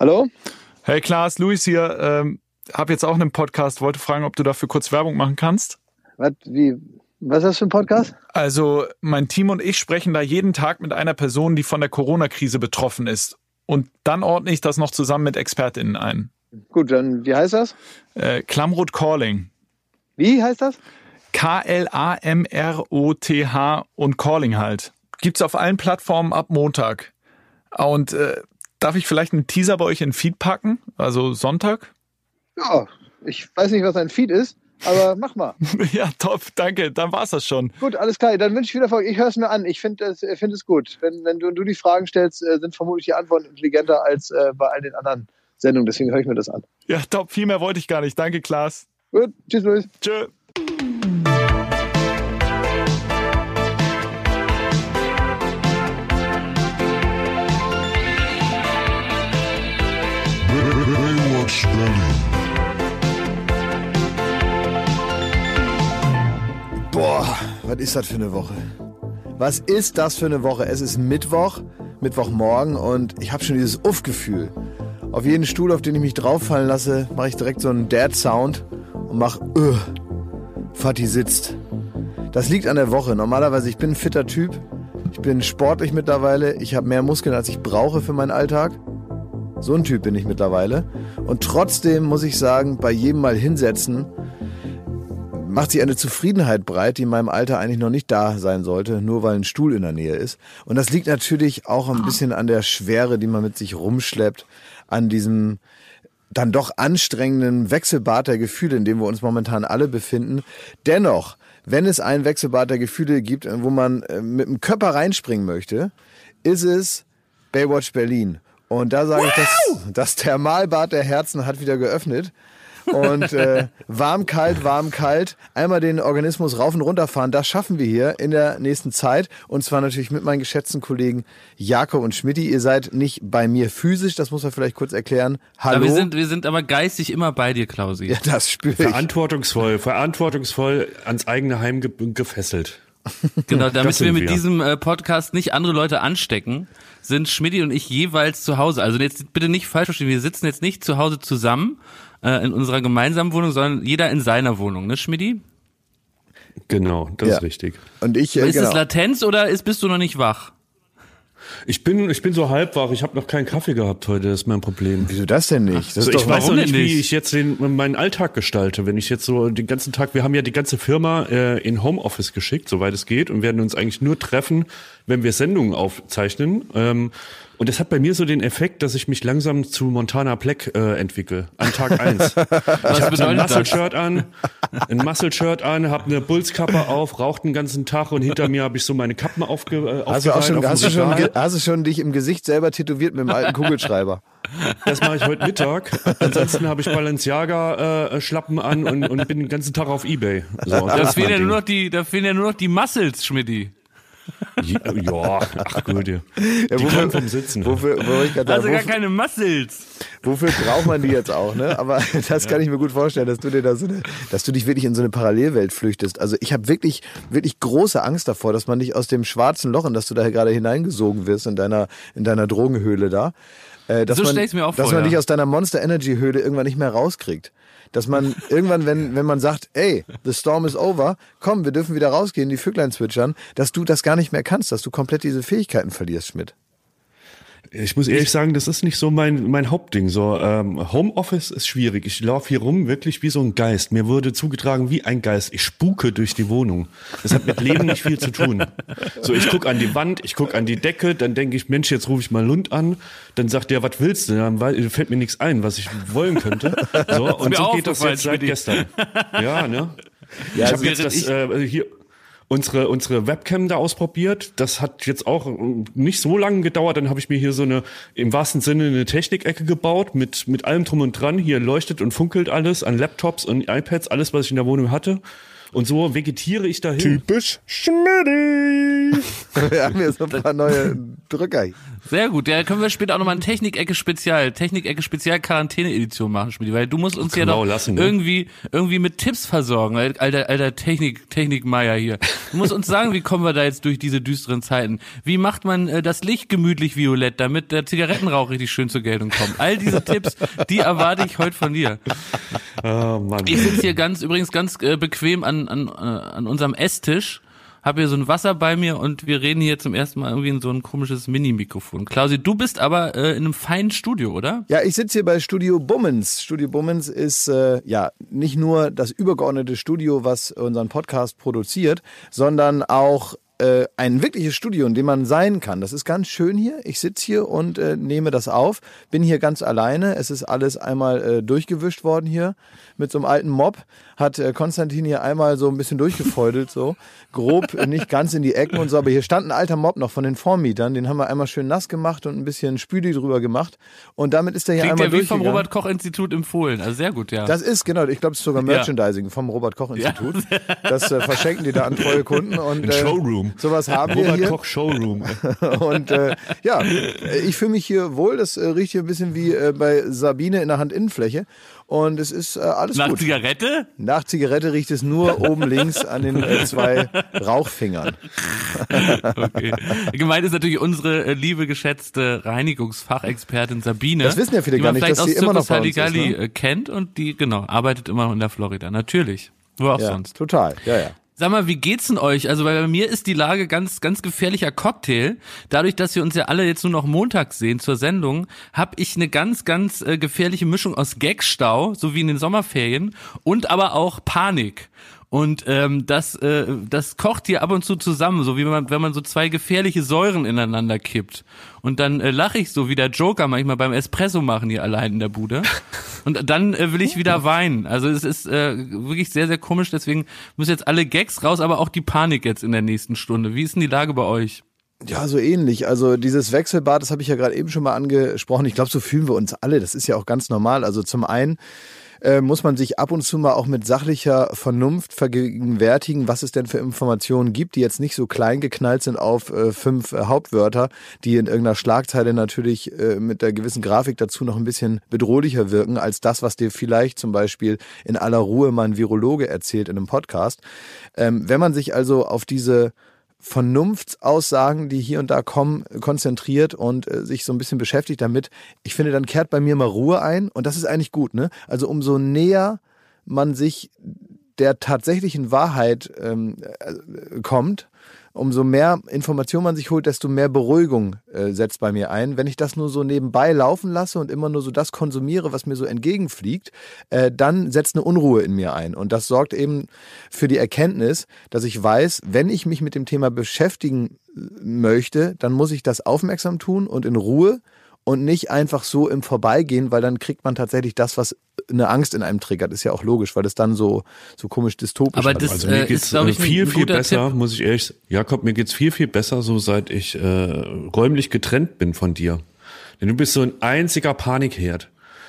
Hallo? Hey Klaas, Luis hier. Ähm, hab jetzt auch einen Podcast, wollte fragen, ob du dafür kurz Werbung machen kannst. Was, wie, was ist das für ein Podcast? Also, mein Team und ich sprechen da jeden Tag mit einer Person, die von der Corona-Krise betroffen ist. Und dann ordne ich das noch zusammen mit ExpertInnen ein. Gut, dann wie heißt das? Äh, Klamroth Calling. Wie heißt das? K-L-A-M-R-O-T-H und Calling halt. Gibt's auf allen Plattformen ab Montag. Und äh, darf ich vielleicht einen Teaser bei euch in Feed packen? Also Sonntag? Ja, ich weiß nicht, was ein Feed ist, aber mach mal. ja, top, danke. Dann war's das schon. Gut, alles klar. Dann wünsche ich viel Erfolg. Ich höre es mir an. Ich finde es find es gut. Wenn, wenn du, du die Fragen stellst, äh, sind vermutlich die Antworten intelligenter als äh, bei all den anderen Sendungen. Deswegen höre ich mir das an. Ja, top. Viel mehr wollte ich gar nicht. Danke, Klaas. Gut, tschüss, Luis. Tschö. Was ist das für eine Woche? Was ist das für eine Woche? Es ist Mittwoch, Mittwochmorgen und ich habe schon dieses Uff-Gefühl. Auf jeden Stuhl, auf den ich mich drauffallen lasse, mache ich direkt so einen Dad-Sound und mach uh, Fatih sitzt. Das liegt an der Woche. Normalerweise, ich bin ein fitter Typ. Ich bin sportlich mittlerweile. Ich habe mehr Muskeln, als ich brauche für meinen Alltag. So ein Typ bin ich mittlerweile. Und trotzdem muss ich sagen, bei jedem Mal hinsetzen, macht sich eine Zufriedenheit breit, die in meinem Alter eigentlich noch nicht da sein sollte, nur weil ein Stuhl in der Nähe ist. Und das liegt natürlich auch ein bisschen an der Schwere, die man mit sich rumschleppt, an diesem dann doch anstrengenden Wechselbad der Gefühle, in dem wir uns momentan alle befinden. Dennoch, wenn es ein Wechselbad der Gefühle gibt, wo man äh, mit dem Körper reinspringen möchte, ist es Baywatch Berlin. Und da sage ich, das, das Thermalbad der Herzen hat wieder geöffnet. Und äh, warm, kalt, warm, kalt. Einmal den Organismus rauf und runter fahren. Das schaffen wir hier in der nächsten Zeit. Und zwar natürlich mit meinen geschätzten Kollegen Jakob und Schmidti. Ihr seid nicht bei mir physisch, das muss man vielleicht kurz erklären. Hallo. Aber wir sind, wir sind aber geistig immer bei dir, Klausi. ja, das spüre ich. Verantwortungsvoll, verantwortungsvoll ans eigene Heim ge gefesselt. Genau, damit wir mit wir. diesem äh, Podcast nicht andere Leute anstecken, sind Schmidti und ich jeweils zu Hause. Also jetzt bitte nicht falsch verstehen, wir sitzen jetzt nicht zu Hause zusammen äh, in unserer gemeinsamen Wohnung, sondern jeder in seiner Wohnung, ne Schmidti? Genau, das Ja. ist richtig. Und ich, äh, Ist genau. es Latenz oder ist, bist du noch nicht wach? Ich bin, ich bin so halb wach. Ich habe noch keinen Kaffee gehabt heute. Das ist mein Problem. Wieso das denn nicht? Das Also ist ich doch, weiß noch nicht, denn wie nicht? ich jetzt den, meinen Alltag gestalte. Wenn ich jetzt so den ganzen Tag, wir haben ja die ganze Firma äh, in Homeoffice geschickt, soweit es geht, und werden uns eigentlich nur treffen, wenn wir Sendungen aufzeichnen. Ähm, und das hat bei mir so den Effekt, dass ich mich langsam zu Montana Black äh, entwickle. An Tag eins. ich habe ein das? Muscle-Shirt an, ein Muscle-Shirt an, habe eine Bullskappe auf, rauche den ganzen Tag und hinter mir habe ich so meine Kappen aufge, äh, hast du auch schon, hast du schon, hast du schon dich im Gesicht selber tätowiert mit dem alten Kugelschreiber? Das mache ich heute Mittag. Ansonsten habe ich Balenciaga-Schlappen an und, und bin den ganzen Tag auf Ebay. So, das ist fehlen ja nur noch die, da fehlen ja nur noch die Muscles, Schmidti. Ja, ach gut. Ja. Die wofür- vom Sitzen. Wofür, wo ich grad Also sagen, gar wofür, keine Muscles. wofür braucht man die jetzt auch, ne? Aber das kann ich mir gut vorstellen, dass du dir da so eine, dass du dich wirklich in so eine Parallelwelt flüchtest. Also ich habe wirklich, wirklich große Angst davor, dass man dich aus dem schwarzen Loch, in das du da gerade hineingesogen wirst, in deiner, in deiner Drogenhöhle da, äh, dass So man, dass vor, man ja. dich aus deiner Monster Energy Höhle irgendwann nicht mehr rauskriegt. Dass man irgendwann, wenn, wenn man sagt, ey, the storm is over, komm, wir dürfen wieder rausgehen, die Vöglein zwitschern, dass du das gar nicht mehr kannst, dass du komplett diese Fähigkeiten verlierst, Schmidt. Ich muss ehrlich sagen, das ist nicht so mein, mein Hauptding. So, ähm, Homeoffice ist schwierig. Ich laufe hier rum wirklich wie so ein Geist. Mir wurde zugetragen wie ein Geist. Ich spuke durch die Wohnung. Das hat mit Leben nicht viel zu tun. So, ich guck an die Wand, ich guck an die Decke, dann denke ich, Mensch, jetzt rufe ich mal Lund an. Dann sagt der, was willst du? Dann fällt mir nichts ein, was ich wollen könnte. So, und so geht das jetzt seit gestern. Ja, ne? Ja, ich also habe jetzt das äh, hier unsere unsere Webcam da ausprobiert. Das hat jetzt auch äh, nicht so lange gedauert. Dann habe ich mir hier so eine im wahrsten Sinne eine Technikecke gebaut mit mit allem drum und dran. Hier leuchtet und funkelt alles an Laptops und iPads, alles was ich in der Wohnung hatte. Und so vegetiere ich dahin. Typisch Schmidti. Wir haben so ein paar neue Drücker. Sehr gut. Ja, können wir später auch nochmal ein Technikecke Spezial, Technikecke Spezial Quarantäne-Edition machen, Schmiedi, weil du musst uns ja Genau, doch lassen, ne? irgendwie, irgendwie mit Tipps versorgen, alter, alter Technik, Technikmeier hier. Du musst uns sagen, wie kommen wir da jetzt durch diese düsteren Zeiten? Wie macht man äh, das Licht gemütlich violett, damit der Zigarettenrauch richtig schön zur Geltung kommt? All diese Tipps, die erwarte ich heute von dir. Oh, Mann. Ich sitze hier ganz, übrigens ganz äh, bequem an, an, äh, an unserem Esstisch, habe hier so ein Wasser bei mir und wir reden hier zum ersten Mal irgendwie in so ein komisches Mini-Mikrofon. Klausi, du bist aber äh, in einem feinen Studio, oder? Ja, ich sitze hier bei Studio Bummens. Studio Bummens ist äh, ja nicht nur das übergeordnete Studio, was unseren Podcast produziert, sondern auch äh, ein wirkliches Studio, in dem man sein kann. Das ist ganz schön hier. Ich sitze hier und äh, nehme das auf. Bin hier ganz alleine. Es ist alles einmal äh, durchgewischt worden hier mit so einem alten Mob. Hat äh, Konstantin hier einmal so ein bisschen durchgefeudelt, so grob, äh, nicht ganz in die Ecken und so. Aber hier stand ein alter Mob noch von den Vormietern. Den haben wir einmal schön nass gemacht und ein bisschen Spüli drüber gemacht. Und damit ist er hier Klingt einmal ja wie vom durchgegangen. Robert-Koch-Institut empfohlen. Also sehr gut, ja. Das ist, genau, ich glaube, es ist sogar Ja. Merchandising vom Robert-Koch-Institut. Das äh, verschenken die da an treue Kunden. Und, Ein äh, Showroom. Sowas haben wir hier. Koch Showroom. Und äh, ja, ich fühle mich hier wohl. Das äh, riecht hier ein bisschen wie äh, bei Sabine in der Handinnenfläche. Und es ist äh, alles Nach gut. Zigarette? Nach Zigarette riecht es nur oben links an den äh, zwei Rauchfingern. Okay. Gemeint ist natürlich unsere äh, liebe, geschätzte Reinigungsfachexpertin Sabine. Das wissen ja viele die gar man nicht, vielleicht dass sie immer noch bei uns ist, ne? äh, kennt und die, genau, arbeitet immer noch in der Florida. Natürlich. Wo auch Ja, sonst. total. Ja, ja. Sag mal, wie geht's denn euch? Also, weil bei mir ist die Lage ganz, ganz gefährlicher Cocktail. Dadurch, dass wir uns ja alle jetzt nur noch montags sehen zur Sendung, habe ich eine ganz, ganz äh, gefährliche Mischung aus Gagstau, so wie in den Sommerferien, und aber auch Panik. Und ähm, das, äh, das kocht hier ab und zu zusammen, so wie man, wenn man so zwei gefährliche Säuren ineinander kippt. Und dann äh, lache ich so wie der Joker manchmal beim Espresso machen hier allein in der Bude. Und dann äh, will ich wieder weinen. Also es ist äh, wirklich sehr, sehr komisch. Deswegen müssen jetzt alle Gags raus, aber auch die Panik jetzt in der nächsten Stunde. Wie ist denn die Lage bei euch? Ja, so ähnlich. Also dieses Wechselbad, das habe ich ja gerade eben schon mal angesprochen. Ich glaube, so fühlen wir uns alle. Das ist ja auch ganz normal. Also zum einen äh, muss man sich ab und zu mal auch mit sachlicher Vernunft vergegenwärtigen, was es denn für Informationen gibt, die jetzt nicht so klein geknallt sind auf äh, fünf äh, Hauptwörter, die in irgendeiner Schlagzeile natürlich äh, mit der gewissen Grafik dazu noch ein bisschen bedrohlicher wirken als das, was dir vielleicht zum Beispiel in aller Ruhe mal ein Virologe erzählt in einem Podcast. Ähm, wenn man sich also auf diese Vernunftsaussagen, die hier und da kommen, konzentriert und äh, sich so ein bisschen beschäftigt damit. Ich finde, dann kehrt bei mir mal Ruhe ein und das ist eigentlich gut. Ne? Also umso näher man sich der tatsächlichen Wahrheit ähm, äh, kommt, umso mehr Information man sich holt, desto mehr Beruhigung äh, setzt bei mir ein. Wenn ich das nur so nebenbei laufen lasse und immer nur so das konsumiere, was mir so entgegenfliegt, äh, dann setzt eine Unruhe in mir ein. Und das sorgt eben für die Erkenntnis, dass ich weiß, wenn ich mich mit dem Thema beschäftigen möchte, dann muss ich das aufmerksam tun und in Ruhe und nicht einfach so im Vorbeigehen, weil dann kriegt man tatsächlich das, was eine Angst in einem triggert. Ist ja auch logisch, weil das dann so, so komisch dystopisch Aber das, ist. Also mir äh, geht's ist, ich, äh, ein- viel, viel besser, Tipp. muss ich ehrlich Jakob, mir geht's viel, viel besser, so seit ich äh, räumlich getrennt bin von dir. Denn du bist so ein einziger Panikherd.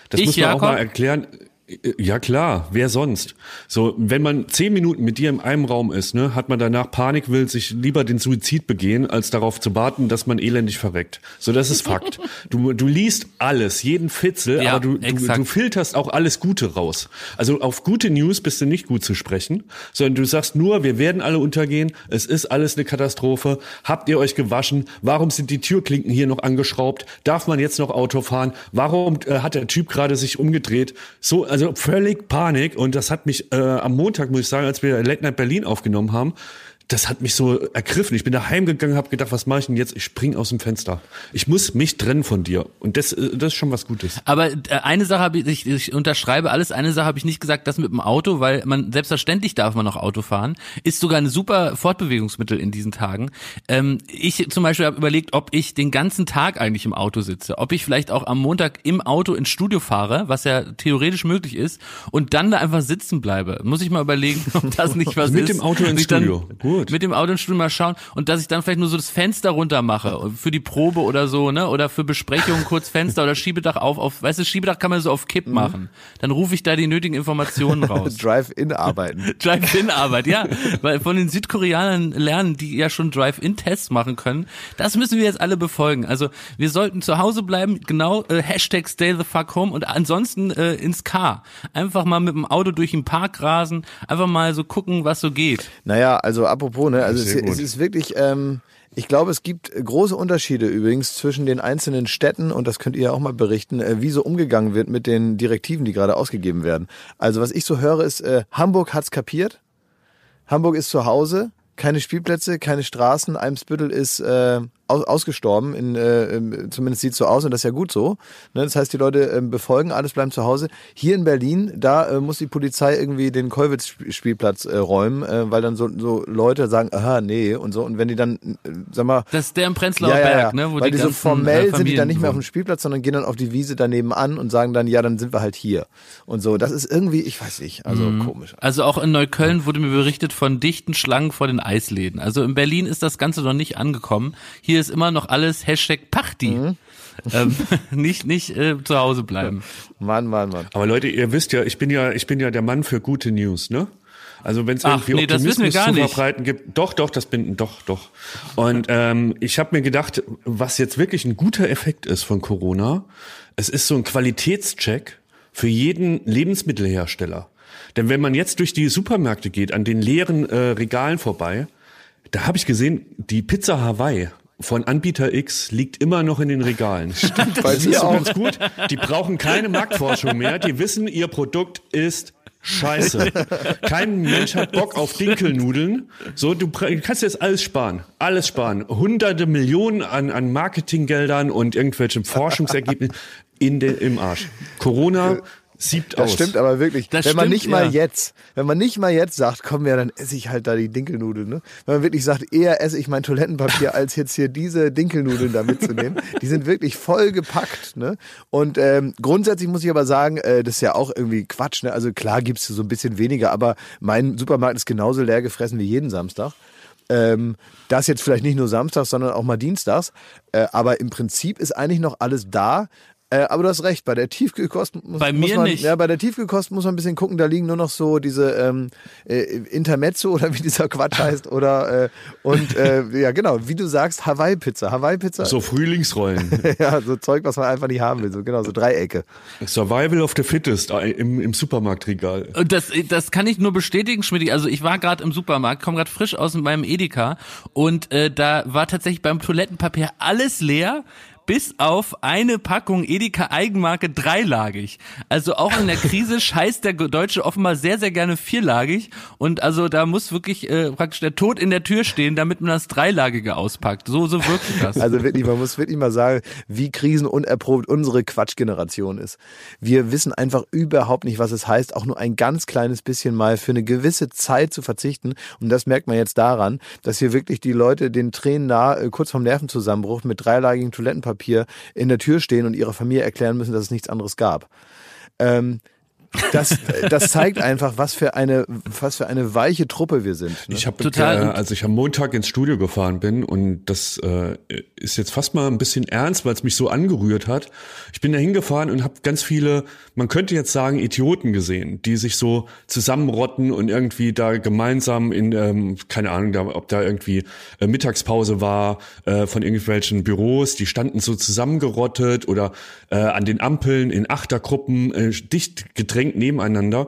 Das Ich, muss man Jakob? auch mal erklären. Ja klar, wer sonst? So, wenn man zehn Minuten mit dir in einem Raum ist, ne, hat man danach Panik, will sich lieber den Suizid begehen, als darauf zu warten, dass man elendig verreckt. So, das ist Fakt. Du, du liest alles, jeden Fitzel, Ja, aber du, du, du filterst auch alles Gute raus. Also auf gute News bist du nicht gut zu sprechen, sondern du sagst nur, wir werden alle untergehen, es ist alles eine Katastrophe. Habt ihr euch gewaschen? Warum sind die Türklinken hier noch angeschraubt? Darf man jetzt noch Auto fahren? Warum äh, hat der Typ gerade sich umgedreht? So, also völlig Panik. Und das hat mich äh, am Montag, muss ich sagen, als wir Late Night Berlin aufgenommen haben, das hat mich so ergriffen. Ich bin da heimgegangen, habe gedacht, was mache ich denn jetzt? Ich spring aus dem Fenster. Ich muss mich trennen von dir. Und das, äh, das ist schon was Gutes. Aber äh, eine Sache habe ich, ich, unterschreibe alles, eine Sache habe ich nicht gesagt, das mit dem Auto, weil man, selbstverständlich darf man noch Auto fahren, ist sogar ein super Fortbewegungsmittel in diesen Tagen. Ähm, ich zum Beispiel habe überlegt, ob ich den ganzen Tag eigentlich im Auto sitze, ob ich vielleicht auch am Montag im Auto ins Studio fahre, was ja theoretisch möglich ist, und dann da einfach sitzen bleibe. Muss ich mal überlegen, ob das nicht was Mit ist. dem Auto ins dann- Studio. Gut. Absolut. mit dem Auto ins Studio mal schauen und dass ich dann vielleicht nur so das Fenster runter mache für die Probe oder so, ne? Oder für Besprechungen kurz Fenster oder Schiebedach auf, auf, weißt du, Schiebedach kann man so auf Kipp Mhm. machen. Dann rufe ich da die nötigen Informationen raus. Drive-in arbeiten. Drive-In-Arbeit, ja. Weil von den Südkoreanern lernen, die ja schon Drive-In-Tests machen können. Das müssen wir jetzt alle befolgen. Also wir sollten zu Hause bleiben, genau, äh, Hashtag stay the fuck home und ansonsten äh, ins Car. Einfach mal mit dem Auto durch den Park rasen, einfach mal so gucken, was so geht. Naja, also apropos, ne, also es, es ist wirklich, ähm, ich glaube, es gibt große Unterschiede übrigens zwischen den einzelnen Städten und das könnt ihr ja auch mal berichten, äh, wie so umgegangen wird mit den Direktiven, die gerade ausgegeben werden. Also was ich so höre ist, äh, Hamburg hat's kapiert, Hamburg ist zu Hause, keine Spielplätze, keine Straßen, Eimsbüttel ist äh, aus, ausgestorben, in, äh, ähm, zumindest sieht so aus und das ist ja gut so. Ne? Das heißt, die Leute ähm, befolgen, alles bleiben zu Hause. Hier in Berlin, da äh, muss die Polizei irgendwie den Kollwitz-Spielplatz äh, räumen, äh, weil dann so, so Leute sagen, aha, nee und so. Und wenn die dann, äh, sag mal, Das ist der im Prenzlauer Berg, ne? weil die, so ganzen, formell äh, sind die dann nicht mehr auf dem Spielplatz, sondern gehen dann auf die Wiese daneben an und sagen dann, ja, dann sind wir halt hier. Und so, das ist irgendwie, ich weiß nicht, also Mhm. komisch. Also auch in Neukölln wurde mir berichtet von dichten Schlangen vor den Eisläden. Also in Berlin ist das Ganze noch nicht angekommen. Hier ist immer noch alles Hashtag Pachti. Mhm. Ähm, nicht nicht äh, zu Hause bleiben. Mann, Mann, Mann. Aber Leute, ihr wisst ja, ich bin ja, ich bin ja der Mann für gute News, ne? Also wenn es irgendwie nee, das wissen wir Optimismus gar zu verbreiten gibt, doch, doch, das bin, doch, doch. Und ähm, ich habe mir gedacht, was jetzt wirklich ein guter Effekt ist von Corona, es ist so ein Qualitätscheck für jeden Lebensmittelhersteller. Denn wenn man jetzt durch die Supermärkte geht, an den leeren äh, Regalen vorbei, da habe ich gesehen, die Pizza Hawaii von Anbieter X liegt immer noch in den Regalen. Stimmt, bei das mir ist auch. ganz gut. Die brauchen keine Marktforschung mehr. Die wissen, ihr Produkt ist Scheiße. Kein Mensch hat Bock auf Dinkelnudeln. So, du kannst jetzt alles sparen. Alles sparen. Hunderte Millionen an, an Marketinggeldern und irgendwelchen Forschungsergebnissen in den, im Arsch. Corona siebt Das aus. stimmt aber wirklich. Das wenn man stimmt, nicht mal ja. jetzt, wenn man nicht mal jetzt sagt, komm ja, dann esse ich halt da die Dinkelnudeln. Ne? Wenn man wirklich sagt, eher esse ich mein Toilettenpapier, als jetzt hier diese Dinkelnudeln da mitzunehmen. Die sind wirklich voll gepackt. Ne? Und ähm, grundsätzlich muss ich aber sagen, äh, das ist ja auch irgendwie Quatsch. Ne? Also klar gibt's so ein bisschen weniger, aber mein Supermarkt ist genauso leer gefressen wie jeden Samstag. Ähm, das jetzt vielleicht nicht nur samstags, sondern auch mal dienstags. Äh, aber im Prinzip ist eigentlich noch alles da. Äh, aber du hast recht, bei der Tiefkühlkost muss, Bei muss mir man, nicht. Ja, bei der Tiefkühlkost muss man ein bisschen gucken, da liegen nur noch so diese ähm, äh, Intermezzo oder wie dieser Quatsch heißt oder äh, und äh, ja genau, wie du sagst, Hawaii-Pizza. Hawaii-Pizza, So Frühlingsrollen. ja, so Zeug, was man einfach nicht haben will, so genau, so Dreiecke. Survival of the Fittest äh, im, im Supermarktregal. Und das, das kann ich nur bestätigen, Schmidt. Also ich war gerade im Supermarkt, komme gerade frisch aus meinem Edeka und äh, da war tatsächlich beim Toilettenpapier alles leer. Bis auf eine Packung Edeka Eigenmarke dreilagig. Also auch in der Krise scheißt der Deutsche offenbar sehr, sehr gerne vierlagig. Und also da muss wirklich äh, praktisch der Tod in der Tür stehen, damit man das Dreilagige auspackt. So, so wirkt das. Also wirklich, man muss wirklich mal sagen, wie krisenunerprobt unsere Quatschgeneration ist. Wir wissen einfach überhaupt nicht, was es heißt, auch nur ein ganz kleines bisschen mal für eine gewisse Zeit zu verzichten. Und das merkt man jetzt daran, dass hier wirklich die Leute den Tränen nah, äh, kurz vorm Nervenzusammenbruch mit dreilagigem Toilettenpapier in der Tür stehen und ihrer Familie erklären müssen, dass es nichts anderes gab. Ähm, das, das zeigt einfach, was für eine, was für eine weiche Truppe wir sind. Ne? Ich habe, Total. äh, als ich am Montag ins Studio gefahren bin und das äh, ist jetzt fast mal ein bisschen ernst, weil es mich so angerührt hat. Ich bin da hingefahren und habe ganz viele, man könnte jetzt sagen Idioten gesehen, die sich so zusammenrotten und irgendwie da gemeinsam in, ähm, keine Ahnung, da, ob da irgendwie äh, Mittagspause war äh, von irgendwelchen Büros, die standen so zusammengerottet oder äh, an den Ampeln in Achtergruppen äh, dicht gedrängt nebeneinander.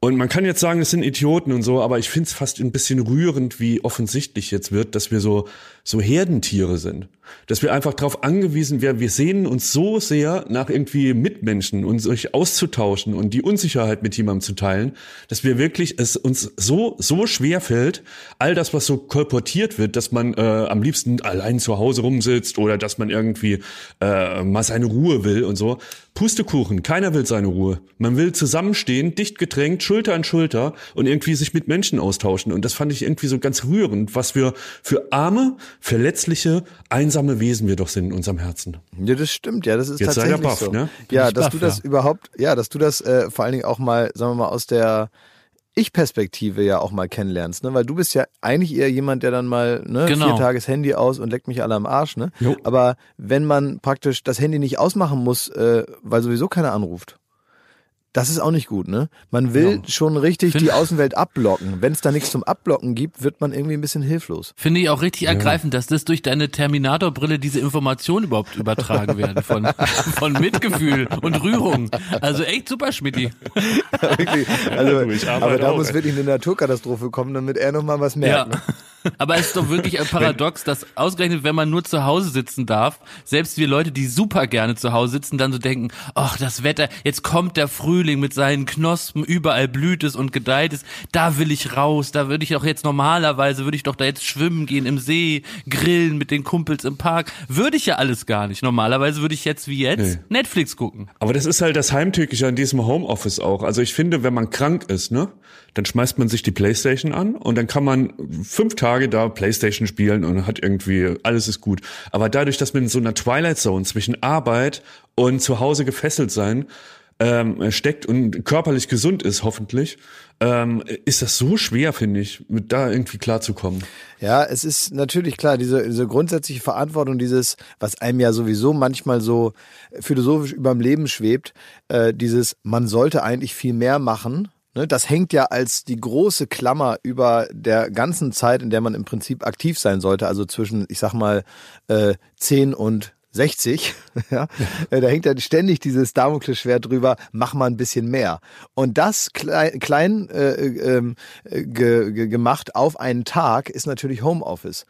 Und man kann jetzt sagen, es sind Idioten und so, aber ich finde es fast ein bisschen rührend, wie offensichtlich jetzt wird, dass wir so, so Herdentiere sind. Dass wir einfach darauf angewiesen werden, wir sehnen uns so sehr nach irgendwie Mitmenschen und sich auszutauschen und die Unsicherheit mit jemandem zu teilen, dass wir wirklich es uns so, so schwer fällt, all das, was so kolportiert wird, dass man äh, am liebsten allein zu Hause rumsitzt oder dass man irgendwie äh, mal seine Ruhe will und so. Pustekuchen, keiner will seine Ruhe. Man will zusammenstehen, dicht gedrängt, Schulter an Schulter und irgendwie sich mit Menschen austauschen. Und das fand ich irgendwie so ganz rührend, was wir für arme, verletzliche, einsame Wesen wir doch sind in unserem Herzen. Ja, das stimmt, ja, das ist Jetzt tatsächlich baff, so. ne? Ja, dass baff, du das ja. überhaupt, ja, dass du das äh, vor allen Dingen auch mal, sagen wir mal, aus der Ich-Perspektive ja auch mal kennenlernst, ne? Weil du bist ja eigentlich eher jemand, der dann mal ne, Genau. vier Tages Handy aus und leckt mich alle am Arsch, ne? Jo. Aber wenn man praktisch das Handy nicht ausmachen muss, äh, weil sowieso keiner anruft, das ist auch nicht gut, ne? Man will schon richtig Find- die Außenwelt abblocken. Wenn es da nichts zum Abblocken gibt, wird man irgendwie ein bisschen hilflos. Finde ich auch richtig ergreifend, dass das durch deine Terminator-Brille diese Informationen überhaupt übertragen werden von, von Mitgefühl und Rührung. Also echt super, Schmidti. Also, aber da auch, muss ey. wirklich eine Naturkatastrophe kommen, damit er noch mal was merkt. Ja. Aber es ist doch wirklich ein Paradox, dass ausgerechnet, wenn man nur zu Hause sitzen darf, selbst wir Leute, die super gerne zu Hause sitzen, dann so denken, ach, das Wetter, jetzt kommt der Frühling mit seinen Knospen, überall blüht es und gedeiht es, da will ich raus, da würde ich doch jetzt normalerweise, würde ich doch da jetzt schwimmen gehen im See, grillen mit den Kumpels im Park, würde ich ja alles gar nicht. Normalerweise würde ich jetzt wie jetzt Nee. Netflix gucken. Aber das ist halt das Heimtückische an diesem Homeoffice auch. Also ich finde, wenn man krank ist, ne, dann schmeißt man sich die Playstation an und dann kann man fünf Tage da Playstation spielen und hat irgendwie, alles ist gut. Aber dadurch, dass man in so einer Twilight Zone zwischen Arbeit und zu Hause gefesselt sein ähm, steckt und körperlich gesund ist, hoffentlich, ähm, ist das so schwer, finde ich, mit da irgendwie klarzukommen. Ja, es ist natürlich klar, diese, diese grundsätzliche Verantwortung, dieses, was einem ja sowieso manchmal so philosophisch überm Leben schwebt, äh, dieses, man sollte eigentlich viel mehr machen. Ne, das hängt ja als die große Klammer über der ganzen Zeit, in der man im Prinzip aktiv sein sollte, also zwischen, ich sag mal, äh, 10 und 60, ja, Äh, da hängt ja ständig dieses Damoklesschwert drüber, mach mal ein bisschen mehr. Und das klein, klein äh, ähm, äh, ge, ge, gemacht auf einen Tag ist natürlich Homeoffice.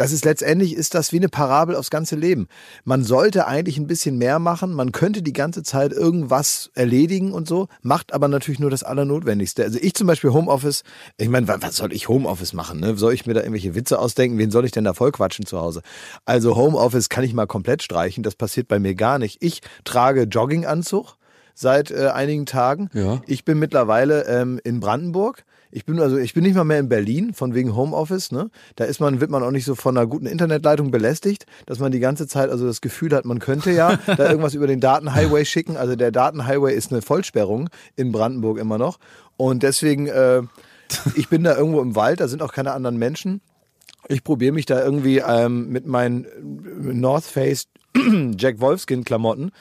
Das ist letztendlich ist das wie eine Parabel aufs ganze Leben. Man sollte eigentlich ein bisschen mehr machen. Man könnte die ganze Zeit irgendwas erledigen und so, macht aber natürlich nur das Allernotwendigste. Also ich zum Beispiel Homeoffice, ich meine, wa- was soll ich Homeoffice machen? Ne? Soll ich mir da irgendwelche Witze ausdenken? Wen soll ich denn da voll quatschen zu Hause? Also Homeoffice kann ich mal komplett streichen. Das passiert bei mir gar nicht. Ich trage Jogginganzug seit äh, einigen Tagen. Ja. Ich bin mittlerweile ähm, in Brandenburg. Ich bin also, ich bin nicht mal mehr in Berlin, von wegen Homeoffice. Ne? Da ist man, wird man auch nicht so von einer guten Internetleitung belästigt, dass man die ganze Zeit also das Gefühl hat, man könnte ja da irgendwas über den Datenhighway schicken. Also der Datenhighway ist eine Vollsperrung in Brandenburg immer noch. Und deswegen, äh, ich bin da irgendwo im Wald, da sind auch keine anderen Menschen. Ich probiere mich da irgendwie ähm, mit meinen North Face Jack Wolfskin Klamotten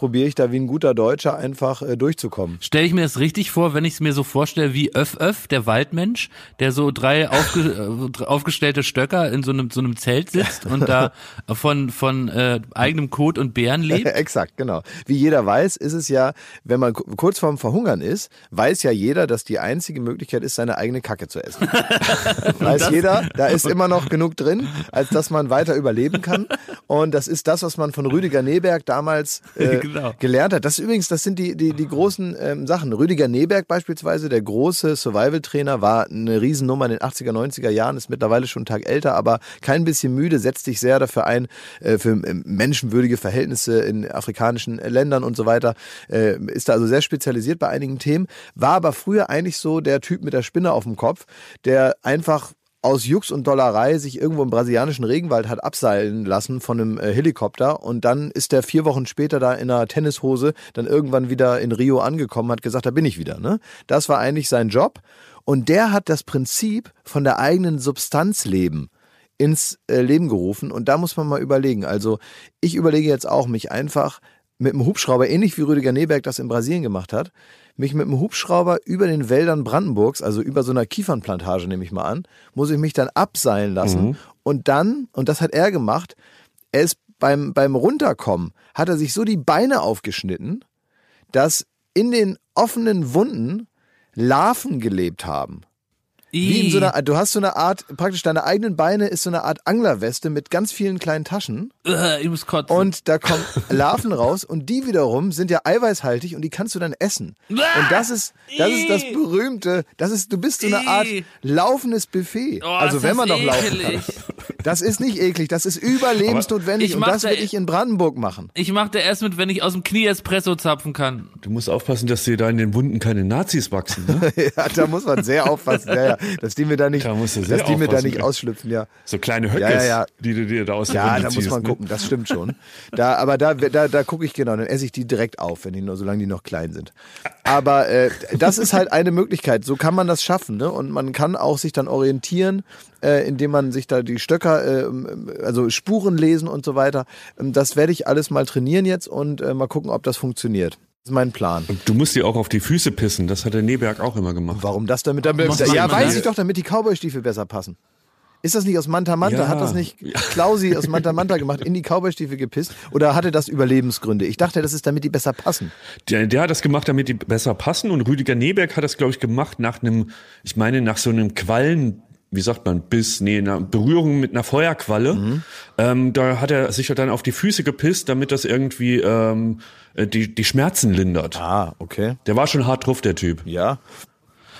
probiere ich da wie ein guter Deutscher einfach äh, durchzukommen. Stelle ich mir das richtig vor, wenn ich es mir so vorstelle wie Öff Öff, der Waldmensch, der so drei aufge äh, aufgestellte Stöcker in so einem, so einem Zelt sitzt und da von, von äh, eigenem Kot und Bären lebt? Exakt, genau. Wie jeder weiß, ist es ja, wenn man ku- kurz vorm Verhungern ist, weiß ja jeder, dass die einzige Möglichkeit ist, seine eigene Kacke zu essen. weiß jeder, da ist immer noch genug drin, als dass man weiter überleben kann. Und das ist das, was man von Rüdiger Neberg damals äh, Genau. gelernt hat. Das übrigens, das sind die, die, die großen ähm, Sachen. Rüdiger Neberg beispielsweise, der große Survival-Trainer, war eine Riesennummer in den 80er, 90er Jahren, ist mittlerweile schon einen Tag älter, aber kein bisschen müde, setzt sich sehr dafür ein, äh, für ähm, menschenwürdige Verhältnisse in afrikanischen Ländern und so weiter. Äh, ist da also sehr spezialisiert bei einigen Themen, war aber früher eigentlich so der Typ mit der Spinne auf dem Kopf, der einfach aus Jux und Dollerei sich irgendwo im brasilianischen Regenwald hat abseilen lassen von einem äh, Helikopter und dann ist der vier Wochen später da in einer Tennishose dann irgendwann wieder in Rio angekommen, hat gesagt, da bin ich wieder. Ne? Das war eigentlich sein Job und der hat das Prinzip von der eigenen Substanz leben ins äh, Leben gerufen und da muss man mal überlegen. Also ich überlege jetzt auch, mich einfach mit dem Hubschrauber, ähnlich wie Rüdiger Neberg das in Brasilien gemacht hat, mich mit dem Hubschrauber über den Wäldern Brandenburgs, also über so einer Kiefernplantage nehme ich mal an, muss ich mich dann abseilen lassen und dann, und das hat er gemacht, er ist beim, beim Runterkommen, hat er sich so die Beine aufgeschnitten, dass in den offenen Wunden Larven gelebt haben. Wie in so einer, du hast so eine Art, praktisch deine eigenen Beine ist so eine Art Anglerweste mit ganz vielen kleinen Taschen ich muss kotzen. und da kommen Larven raus und die wiederum sind ja eiweißhaltig und die kannst du dann essen. Und das ist, das ist das berühmte, das ist, du bist so eine Art laufendes Buffet. Oh, also wenn man noch laufen kann. Das ist nicht eklig, das ist überlebensnotwendig Ich und das da- will ich in Brandenburg machen. Ich mache da erst mit, wenn ich aus dem Knie Espresso zapfen kann. Du musst aufpassen, dass dir da in den Wunden keine Nazis wachsen. Ne? ja, da muss man sehr aufpassen, ja, ja, dass die mir da nicht, Da dass die mir da nicht ausschlüpfen, ja. So kleine Höckes, Ja, ja, ja. die du dir da aus Ja, Wunde da muss man ne? gucken, das stimmt schon. Da, aber da, da, da gucke ich genau, dann esse ich die direkt auf, wenn die nur, solange die noch klein sind. Aber äh, das ist halt eine Möglichkeit. So kann man das schaffen, ne? Und man kann auch sich dann orientieren, äh, indem man sich da die Stöcker, äh, also Spuren lesen und so weiter. Ähm, Das werde ich alles mal trainieren jetzt und äh, mal gucken, ob das funktioniert. Das ist mein Plan. Und du musst dir auch auf die Füße pissen. Das hat der Neberg auch immer gemacht. Warum das damit? damit ja, immer, weiß ich doch, damit die Cowboystiefel besser passen. Ist das nicht aus Manta Manta? Ja. Hat das nicht Klausi aus Manta Manta gemacht, in die Cowboystiefel gepisst? Oder hatte das Überlebensgründe? Ich dachte, das ist, damit die besser passen. Der, der hat das gemacht, damit die besser passen. Und Rüdiger Neberg hat das, glaube ich, gemacht nach einem, ich meine, nach so einem Quallen, wie sagt man, Biss, nee, einer Berührung mit einer Feuerqualle. Mhm. Ähm, da hat er sich ja dann auf die Füße gepisst, damit das irgendwie ähm, äh, die, die Schmerzen lindert. Ah, okay. Der war schon hart drauf, der Typ. Ja.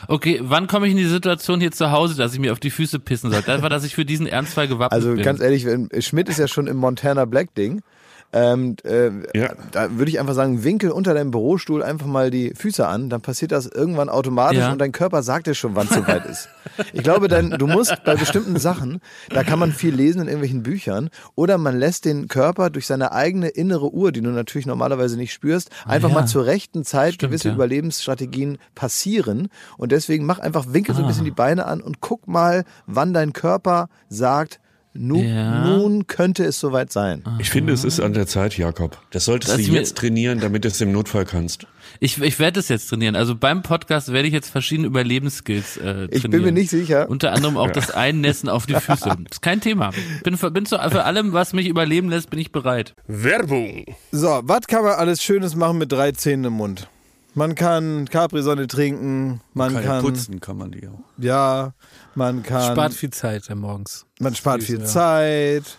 Okay, wann komme ich in die Situation hier zu Hause, dass ich mir auf die Füße pissen soll? Das war, dass ich für diesen Ernstfall gewappnet Also bin. ganz ehrlich, Schmidt ist ja schon im Montana Black Ding. Ähm, äh, Ja. Da würde ich einfach sagen, winkel unter deinem Bürostuhl einfach mal die Füße an, dann passiert das irgendwann automatisch Ja. und dein Körper sagt dir schon, wann es soweit ist. Ich glaube, dann, du musst bei bestimmten Sachen, da kann man viel lesen in irgendwelchen Büchern, oder man lässt den Körper durch seine eigene innere Uhr, die du natürlich normalerweise nicht spürst, einfach Ah, ja. mal zur rechten Zeit Stimmt, gewisse. Überlebensstrategien passieren. Und deswegen mach einfach, winkel so ein Ah. bisschen die Beine an und guck mal, wann dein Körper sagt, nun, Ja. nun könnte es soweit sein. Ich finde, es ist an der Zeit, Jakob. Das solltest Das du jetzt trainieren, damit du es im Notfall kannst. Ich, ich werde das jetzt trainieren. Also beim Podcast werde ich jetzt verschiedene Überlebensskills äh, trainieren. Ich bin mir nicht sicher. Unter anderem auch das Einnässen auf die Füße. ist kein Thema. Bin für, bin zu, für allem, was mich überleben lässt, bin ich bereit. Werbung. So, was kann man alles Schönes machen mit drei Zähnen im Mund? Man kann Capri-Sonne trinken, man kann, kann man die auch. ja, man kann, Spart viel Zeit morgens. man spart viel ja. Zeit.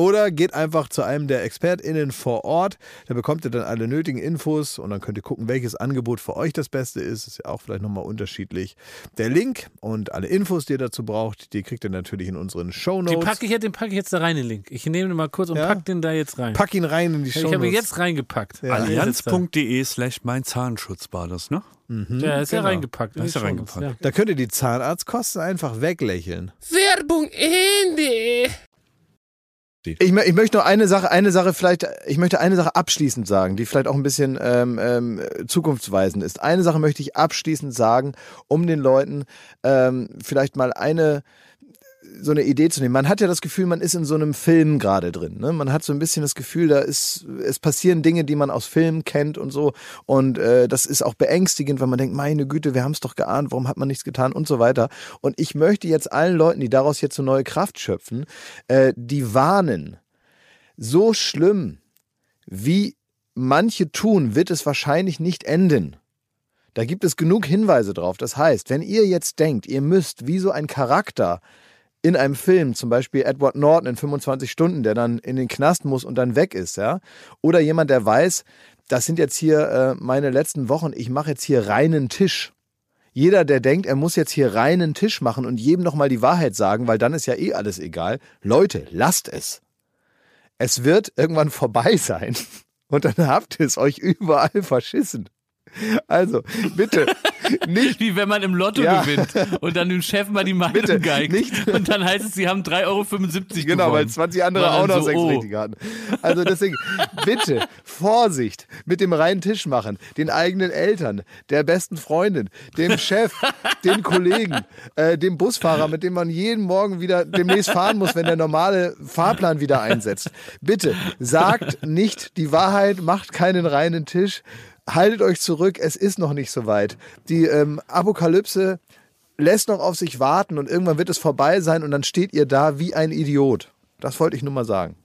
Oder geht einfach zu einem der ExpertInnen vor Ort. Da bekommt ihr dann alle nötigen Infos und dann könnt ihr gucken, welches Angebot für euch das Beste ist. Ist ja auch vielleicht nochmal unterschiedlich. Der Link und alle Infos, die ihr dazu braucht, die kriegt ihr natürlich in unseren Den Shownotes. packe ich, jetzt- den pack ich jetzt da rein, den Link. Ich nehme den mal kurz und Ja? pack den da jetzt rein. Pack ihn rein in die ich habe ihn jetzt reingepackt. Ja. Allianz.de slash mein Zahnschutz war das, ne? Ja, ist ja genau. reingepackt. Da ist schon reingepackt. Ja. Da könnt ihr die Zahnarztkosten einfach weglächeln. Werbung Ende. Ich, ich möchte nur eine Sache, eine Sache vielleicht, ich möchte eine Sache abschließend sagen, die vielleicht auch ein bisschen ähm, ähm, zukunftsweisend ist. Eine Sache möchte ich abschließend sagen, um den Leuten ähm, vielleicht mal eine so eine Idee zu nehmen. Man hat ja das Gefühl, man ist in so einem Film gerade drin. Ne? Man hat so ein bisschen das Gefühl, da ist, es passieren Dinge, die man aus Filmen kennt und so. Und äh, das ist auch beängstigend, weil man denkt, meine Güte, wir haben es doch geahnt, warum hat man nichts getan und so weiter. Und ich möchte jetzt allen Leuten, die daraus jetzt so neue Kraft schöpfen, äh, die warnen, so schlimm, wie manche tun, wird es wahrscheinlich nicht enden. Da gibt es genug Hinweise drauf. Das heißt, wenn ihr jetzt denkt, ihr müsst wie so ein Charakter in einem Film, zum Beispiel Edward Norton in 25 Stunden, der dann in den Knast muss und dann weg ist, ja, oder jemand, der weiß, das sind jetzt hier äh, meine letzten Wochen, ich mache jetzt hier reinen Tisch. Jeder, der denkt, er muss jetzt hier reinen Tisch machen und jedem nochmal die Wahrheit sagen, weil dann ist ja eh alles egal. Leute, lasst es. Es wird irgendwann vorbei sein und dann habt ihr es euch überall verschissen. Also, bitte, nicht Wie wenn man im Lotto Ja. gewinnt und dann dem Chef mal die Meinung Bitte, geigt. nicht- Und dann heißt es, sie haben 3,75 Euro Genau, weil gewonnen. 20 andere War auch noch so, sechs oh. richtige hatten. Also deswegen, bitte, Vorsicht mit dem reinen Tisch machen, den eigenen Eltern, der besten Freundin, dem Chef, den Kollegen, äh, dem Busfahrer, mit dem man jeden Morgen wieder demnächst fahren muss, wenn der normale Fahrplan wieder einsetzt. Bitte, sagt nicht die Wahrheit, macht keinen reinen Tisch. Haltet euch zurück, es ist noch nicht so weit. Die ähm, Apokalypse lässt noch auf sich warten und irgendwann wird es vorbei sein und dann steht ihr da wie ein Idiot. Das wollte ich nur mal sagen.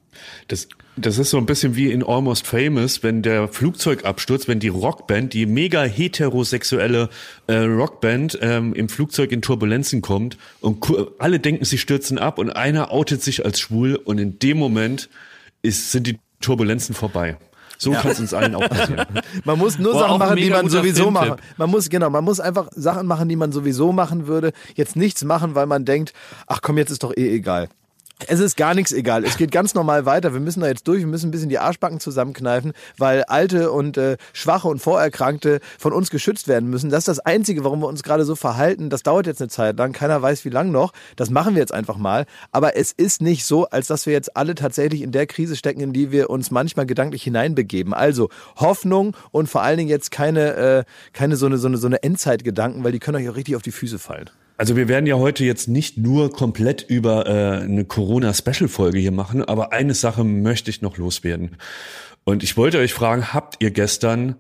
Das, das ist so ein bisschen wie in Almost Famous, wenn der Flugzeugabsturz, wenn die Rockband, die mega heterosexuelle äh, Rockband ähm, im Flugzeug in Turbulenzen kommt und alle denken, sie stürzen ab und einer outet sich als schwul und in dem Moment ist, sind die Turbulenzen vorbei. So kann es uns allen auch passieren. Man muss nur Boah, Sachen machen, die man sowieso Filmtipp. machen. Man muss genau, man muss einfach Sachen machen, die man sowieso machen würde. Jetzt nichts machen, weil man denkt, ach komm, jetzt ist doch eh egal. Es ist gar nichts egal. Es geht ganz normal weiter. Wir müssen da jetzt durch. Wir müssen ein bisschen die Arschbacken zusammenkneifen, weil alte und äh, schwache und Vorerkrankte von uns geschützt werden müssen. Das ist das Einzige, warum wir uns gerade so verhalten. Das dauert jetzt eine Zeit lang. Keiner weiß, wie lang noch. Das machen wir jetzt einfach mal. Aber es ist nicht so, als dass wir jetzt alle tatsächlich in der Krise stecken, in die wir uns manchmal gedanklich hineinbegeben. Also Hoffnung und vor allen Dingen jetzt keine, äh, keine so eine, so eine, so eine Endzeitgedanken, weil die können euch auch richtig auf die Füße fallen. Also wir werden ja heute jetzt nicht nur komplett über äh, eine Corona-Special-Folge hier machen, aber eine Sache möchte ich noch loswerden. Und ich wollte euch fragen, habt ihr gestern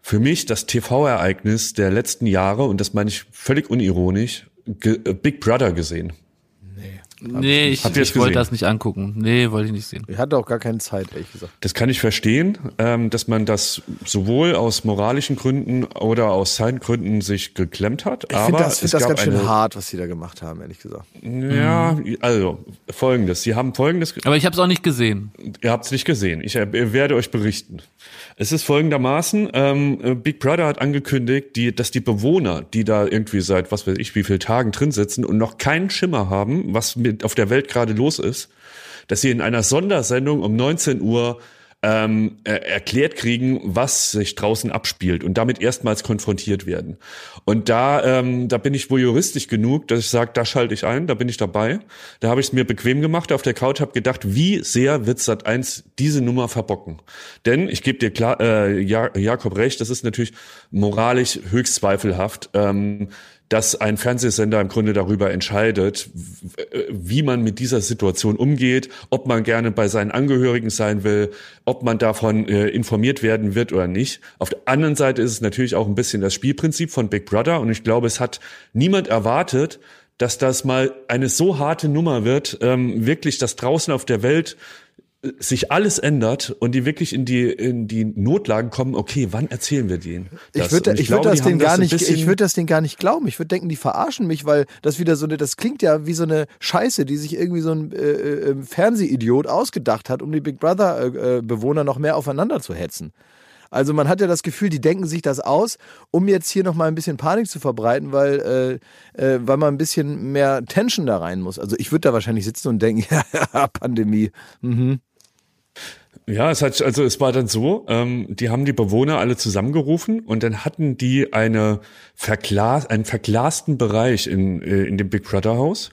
für mich das TV-Ereignis der letzten Jahre, und das meine ich völlig unironisch, äh, Big Brother gesehen? Nee, ich, es ich wollte das nicht angucken. Nee, wollte ich nicht sehen. Ich hatte auch gar keine Zeit, ehrlich gesagt. Das kann ich verstehen, ähm, dass man das sowohl aus moralischen Gründen oder aus Zeitgründen sich geklemmt hat. Ich finde das, find das ganz schön eine, hart, was sie da gemacht haben, ehrlich gesagt. Ja, also folgendes. Sie haben folgendes Aber ich habe es auch nicht gesehen. Ihr habt es nicht gesehen. Ich äh, werde euch berichten. Es ist folgendermaßen, ähm, äh, Big Brother hat angekündigt, die, dass die Bewohner, die da irgendwie seit was weiß ich wie viel Tagen drin sitzen und noch keinen Schimmer haben, was mit auf der Welt gerade los ist, dass sie in einer Sondersendung um 19 Uhr ähm, äh, erklärt kriegen, was sich draußen abspielt und damit erstmals konfrontiert werden. Und da, ähm, da bin ich wohl juristisch genug, dass ich sage, da schalte ich ein, da bin ich dabei. Da habe ich es mir bequem gemacht auf der Couch, habe gedacht, wie sehr wird Sat 1 diese Nummer verbocken? Denn ich gebe dir klar, äh, ja, Jakob recht, das ist natürlich moralisch höchst zweifelhaft. Ähm, dass ein Fernsehsender im Grunde darüber entscheidet, wie man mit dieser Situation umgeht, ob man gerne bei seinen Angehörigen sein will, ob man davon äh, informiert werden wird oder nicht. Auf der anderen Seite ist es natürlich auch ein bisschen das Spielprinzip von Big Brother und ich glaube, es hat niemand erwartet, dass das mal eine so harte Nummer wird, ähm, wirklich, dass draußen auf der Welt sich alles ändert und die wirklich in die in die Notlagen kommen. Okay, wann erzählen wir denen? Ich das? würde Und ich würd das denen gar nicht, ich würde das denen gar nicht glauben. Ich würde denken, die verarschen mich, weil das wieder so eine, das klingt ja wie so eine Scheiße, die sich irgendwie so ein äh, äh, Fernsehidiot ausgedacht hat, um die Big Brother äh, äh, Bewohner noch mehr aufeinander zu hetzen. Also man hat ja das Gefühl, die denken sich das aus, um jetzt hier noch mal ein bisschen Panik zu verbreiten, weil, äh, äh, weil man ein bisschen mehr Tension da rein muss. Also ich würde da wahrscheinlich sitzen und denken, ja, Pandemie. Mhm. Ja, es hat, also es war dann so, ähm, die haben die Bewohner alle zusammengerufen und dann hatten die eine verglas, einen verglasten Bereich in, äh, in dem Big Brother Haus.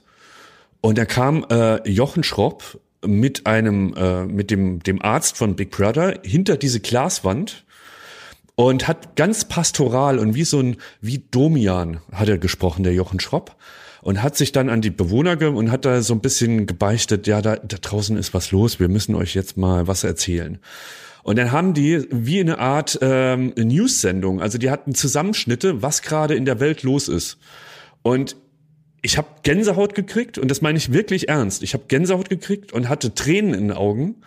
Und da kam äh, Jochen Schropp mit einem, äh, mit dem, dem Arzt von Big Brother hinter diese Glaswand und hat ganz pastoral und wie so ein, wie Domian hat er gesprochen, der Jochen Schropp und hat sich dann an die Bewohner ge und hat da so ein bisschen gebeichtet, ja, da, da draußen ist was los, wir müssen euch jetzt mal was erzählen. Und dann haben die wie eine Art ähm, News-Sendung, also die hatten Zusammenschnitte, was gerade in der Welt los ist. Und ich habe Gänsehaut gekriegt und das meine ich wirklich ernst. Ich habe Gänsehaut gekriegt und hatte Tränen in den Augen,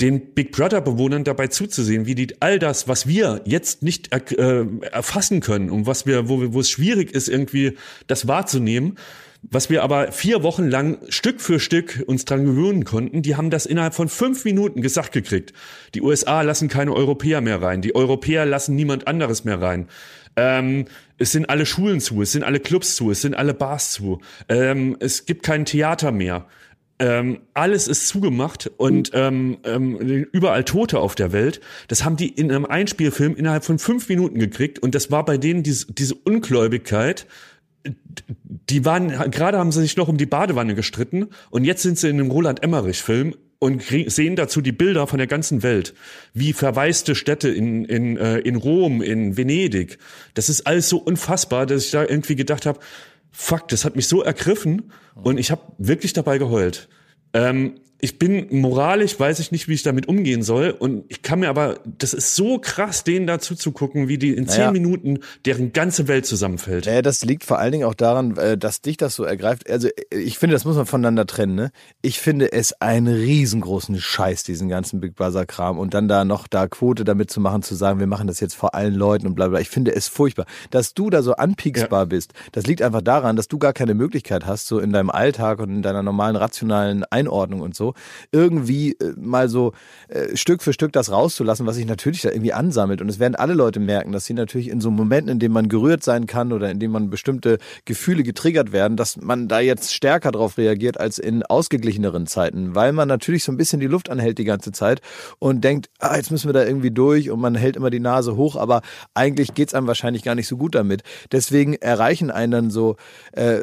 den Big Brother Bewohnern dabei zuzusehen, wie die all das, was wir jetzt nicht äh, erfassen können und was wir, wo, wir, wo es schwierig ist irgendwie das wahrzunehmen, was wir aber vier Wochen lang Stück für Stück uns dran gewöhnen konnten, die haben das innerhalb von fünf Minuten gesagt gekriegt. Die USA lassen keine Europäer mehr rein, die Europäer lassen niemand anderes mehr rein. Ähm, es sind alle Schulen zu, es sind alle Clubs zu, es sind alle Bars zu. Ähm, es gibt kein Theater mehr. Ähm, alles ist zugemacht und ähm, ähm, überall Tote auf der Welt. Das haben die in einem Einspielfilm innerhalb von fünf Minuten gekriegt und das war bei denen diese, diese Ungläubigkeit. Die waren gerade haben sie sich noch um die Badewanne gestritten und jetzt sind sie in einem Roland Emmerich Film und sehen dazu die Bilder von der ganzen Welt, wie verwaiste Städte in, in, äh, in Rom, in Venedig. Das ist alles so unfassbar, dass ich da irgendwie gedacht habe, fuck, das hat mich so ergriffen und ich habe wirklich dabei geheult. Ähm, ich bin moralisch, weiß ich nicht, wie ich damit umgehen soll. Und ich kann mir aber, das ist so krass, denen dazu zu gucken, wie die in zehn Naja. Minuten deren ganze Welt zusammenfällt. Naja, das liegt vor allen Dingen auch daran, äh, dass dich das so ergreift. Also ich finde, das muss man voneinander trennen. Ne? Ich finde es einen riesengroßen Scheiß, diesen ganzen Big Brother-Kram. Und dann da noch da Quote damit zu machen, zu sagen, wir machen das jetzt vor allen Leuten und bla bla. Ich finde es furchtbar. Dass du da so anpieksbar bist, das liegt einfach daran, dass du gar keine Möglichkeit hast, so in deinem Alltag und in deiner normalen rationalen Einordnung und so, irgendwie äh, mal so äh, Stück für Stück das rauszulassen, was sich natürlich da irgendwie ansammelt. Und es werden alle Leute merken, dass sie natürlich in so Momenten, in denen man gerührt sein kann oder in denen man bestimmte Gefühle getriggert werden, dass man da jetzt stärker drauf reagiert als in ausgeglicheneren Zeiten, weil man natürlich so ein bisschen die Luft anhält die ganze Zeit und denkt, ah, jetzt müssen wir da irgendwie durch und man hält immer die Nase hoch, aber eigentlich geht's einem wahrscheinlich gar nicht so gut damit. Deswegen erreichen einen dann so, äh,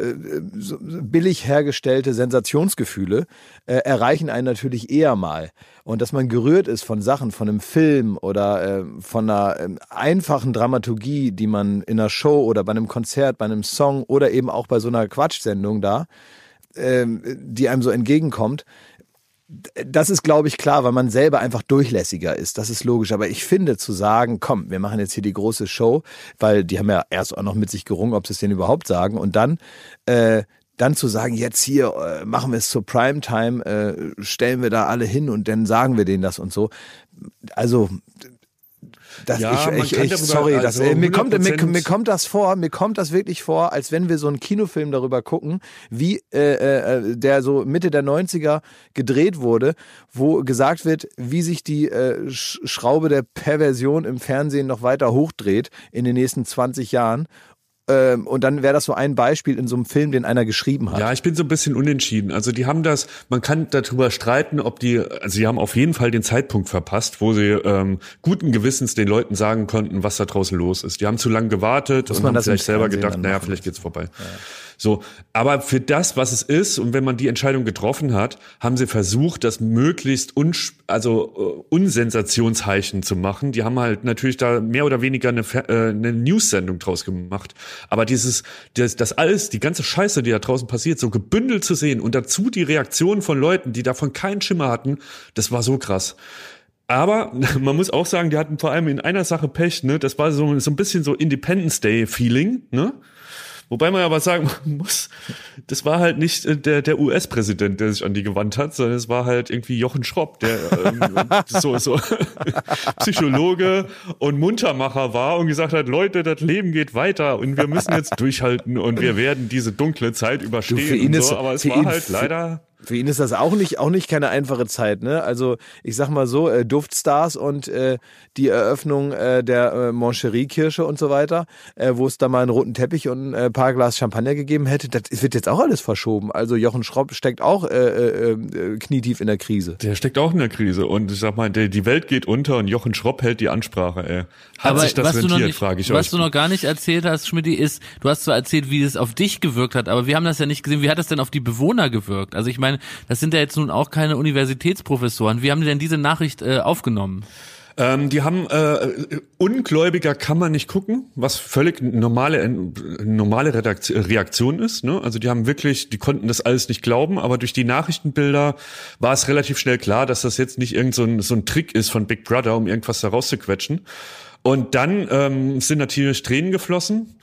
so billig hergestellte Sensationsgefühle, äh, erreichen einen natürlich eher mal. Und dass man gerührt ist von Sachen, von einem Film oder äh, von einer ähm, einfachen Dramaturgie, die man in einer Show oder bei einem Konzert, bei einem Song oder eben auch bei so einer Quatschsendung da, ähm, die einem so entgegenkommt, das ist, glaube ich, klar, weil man selber einfach durchlässiger ist. Das ist logisch. Aber ich finde, zu sagen, komm, wir machen jetzt hier die große Show, weil die haben ja erst auch noch mit sich gerungen, ob sie es denn überhaupt sagen. Und dann, äh, dann zu sagen, jetzt hier äh, machen wir es zur Primetime, äh, stellen wir da alle hin und dann sagen wir denen das und so. Also das, Ja, ich, ich, ich, sorry, das, also äh, mir, kommt, mir, 100% mir kommt das vor, mir kommt das wirklich vor, als wenn wir so einen Kinofilm darüber gucken, wie äh, äh, der so Mitte der 90er gedreht wurde, wo gesagt wird, wie sich die äh, Sch- Schraube der Perversion im Fernsehen noch weiter hochdreht in den nächsten 20 Jahren. Ähm, und dann wäre das so ein Beispiel in so einem Film, den einer geschrieben hat. Ja, ich bin so ein bisschen unentschieden. Also die haben das, man kann darüber streiten, ob die, also sie haben auf jeden Fall den Zeitpunkt verpasst, wo sie ähm, guten Gewissens den Leuten sagen konnten, was da draußen los ist. Die haben zu lange gewartet Muss und man haben vielleicht selber Fernsehen gedacht, naja, vielleicht geht's vorbei. So, aber für das, was es ist und wenn man die Entscheidung getroffen hat, haben sie versucht, das möglichst uns, also äh, unsensationsheichen zu machen. Die haben halt natürlich da mehr oder weniger eine, äh, eine News-Sendung draus gemacht. Aber dieses, das, das alles, die ganze Scheiße, die da draußen passiert, so gebündelt zu sehen und dazu die Reaktion von Leuten, die davon keinen Schimmer hatten, das war so krass. Aber man muss auch sagen, die hatten vor allem in einer Sache Pech, ne? Das war so, so ein bisschen so Independence Day Feeling, ne? Wobei man aber sagen muss, das war halt nicht äh, der, der US-Präsident, der sich an die gewandt hat, sondern es war halt irgendwie Jochen Schropp, der ähm, so, so Psychologe und Muntermacher war und gesagt hat, Leute, das Leben geht weiter und wir müssen jetzt durchhalten und wir werden diese dunkle Zeit überstehen für ihn und ist- so. Aber es war ihn- halt leider Für ihn ist das auch nicht, auch nicht keine einfache Zeit, ne? Also ich sag mal so, äh, Duftstars und äh, die Eröffnung äh, der äh, Moncherie-Kirche und so weiter, äh, wo es da mal einen roten Teppich und ein äh, paar Glas Champagner gegeben hätte, das wird jetzt auch alles verschoben. Also Jochen Schropp steckt auch äh, äh, äh, knietief in der Krise. Der steckt auch in der Krise und ich sag mal, der, die Welt geht unter und Jochen Schropp hält die Ansprache, ey. Hat Aber sich das was du noch rentiert, nicht, frage ich was euch. du noch gar nicht erzählt hast, Schmidti, ist, du hast zwar erzählt, wie es auf dich gewirkt hat, aber wir haben das ja nicht gesehen. Wie hat das denn auf die Bewohner gewirkt? Also ich meine, meine, das sind ja jetzt nun auch keine Universitätsprofessoren. Wie haben die denn diese Nachricht äh, aufgenommen? Ähm, die haben äh, ungläubiger kann man nicht gucken, was völlig normale äh, normale Redaktion, Reaktion ist. Ne? Also die haben wirklich, die konnten das alles nicht glauben, aber durch die Nachrichtenbilder war es relativ schnell klar, dass das jetzt nicht irgend so ein, so ein Trick ist von Big Brother, um irgendwas da rauszuquetschen. Und dann ähm, sind natürlich Tränen geflossen.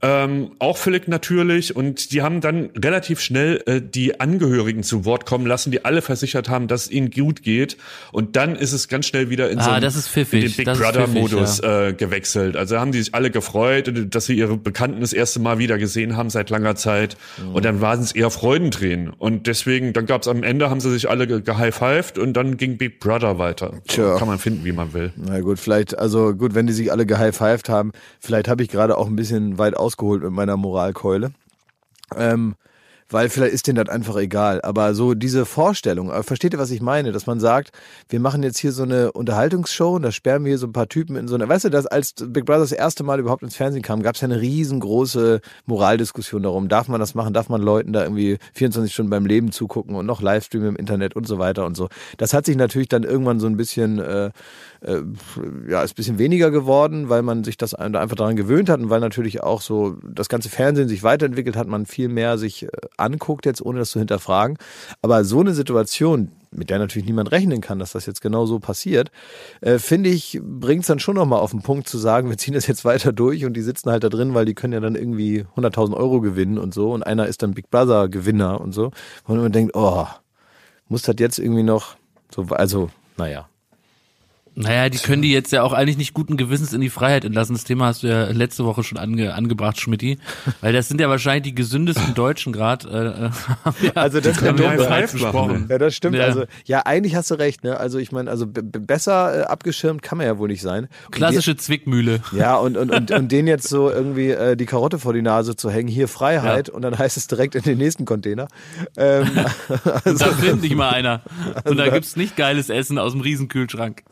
Ähm, auch völlig natürlich und die haben dann relativ schnell äh, die Angehörigen zu Wort kommen lassen, die alle versichert haben, dass es ihnen gut geht und dann ist es ganz schnell wieder in Ah, so einen, das ist pfiffig, in den Big das ist Brother pfiffig, Modus äh, gewechselt. Also haben die sich alle gefreut, dass sie ihre Bekannten das erste Mal wieder gesehen haben seit langer Zeit Mhm. und dann waren es eher Freudentränen und deswegen dann gab es am Ende haben sie sich alle ge- gehighfived und dann ging Big Brother weiter. Tja. Kann man finden, wie man will. Na gut, vielleicht, also gut, wenn die sich alle gehighfived haben, vielleicht habe ich gerade auch ein bisschen weit ausgeholt mit meiner Moralkeule. Ähm, weil vielleicht ist denen das einfach egal. Aber so diese Vorstellung, äh, versteht ihr, was ich meine? Dass man sagt, wir machen jetzt hier so eine Unterhaltungsshow und da sperren wir hier so ein paar Typen in so eine, weißt du, dass als Big Brother das erste Mal überhaupt ins Fernsehen kam, gab es ja eine riesengroße Moraldiskussion darum. Darf man das machen? Darf man Leuten da irgendwie 24 Stunden beim Leben zugucken und noch Livestream im Internet und so weiter und so. Das hat sich natürlich dann irgendwann so ein bisschen, äh, äh, ja, ist ein bisschen weniger geworden, weil man sich das ein- einfach daran gewöhnt hat und weil natürlich auch so das ganze Fernsehen sich weiterentwickelt hat, man viel mehr sich äh, anguckt jetzt, ohne das zu hinterfragen. Aber so eine Situation, mit der natürlich niemand rechnen kann, dass das jetzt genau so passiert, äh, finde ich, bringt es dann schon nochmal auf den Punkt zu sagen, wir ziehen das jetzt weiter durch und die sitzen halt da drin, weil die können ja dann irgendwie 100.000 Euro gewinnen und so und einer ist dann Big Brother Gewinner und so. Und man denkt, oh, muss das jetzt irgendwie noch so, also, naja. Naja, die können die jetzt ja auch eigentlich nicht guten Gewissens in die Freiheit entlassen. Das Thema hast du ja letzte Woche schon ange, angebracht, Schmidti. Weil das sind ja wahrscheinlich die gesündesten Deutschen gerade. Äh, äh, haben wir- Also das haben kann wir sein. besprochen. Ja, das stimmt. Ja. Also, ja, eigentlich hast du recht, ne? Also ich meine, also besser äh, abgeschirmt kann man ja wohl nicht sein. Und Klassische Zwickmühle. Die, ja, und, und, und, und denen jetzt so irgendwie äh, die Karotte vor die Nase zu hängen, hier Freiheit, und dann heißt es direkt in den nächsten Container. Ähm, Und da findet nicht mal einer. Und da gibt's nicht geiles Essen aus dem Riesenkühlschrank.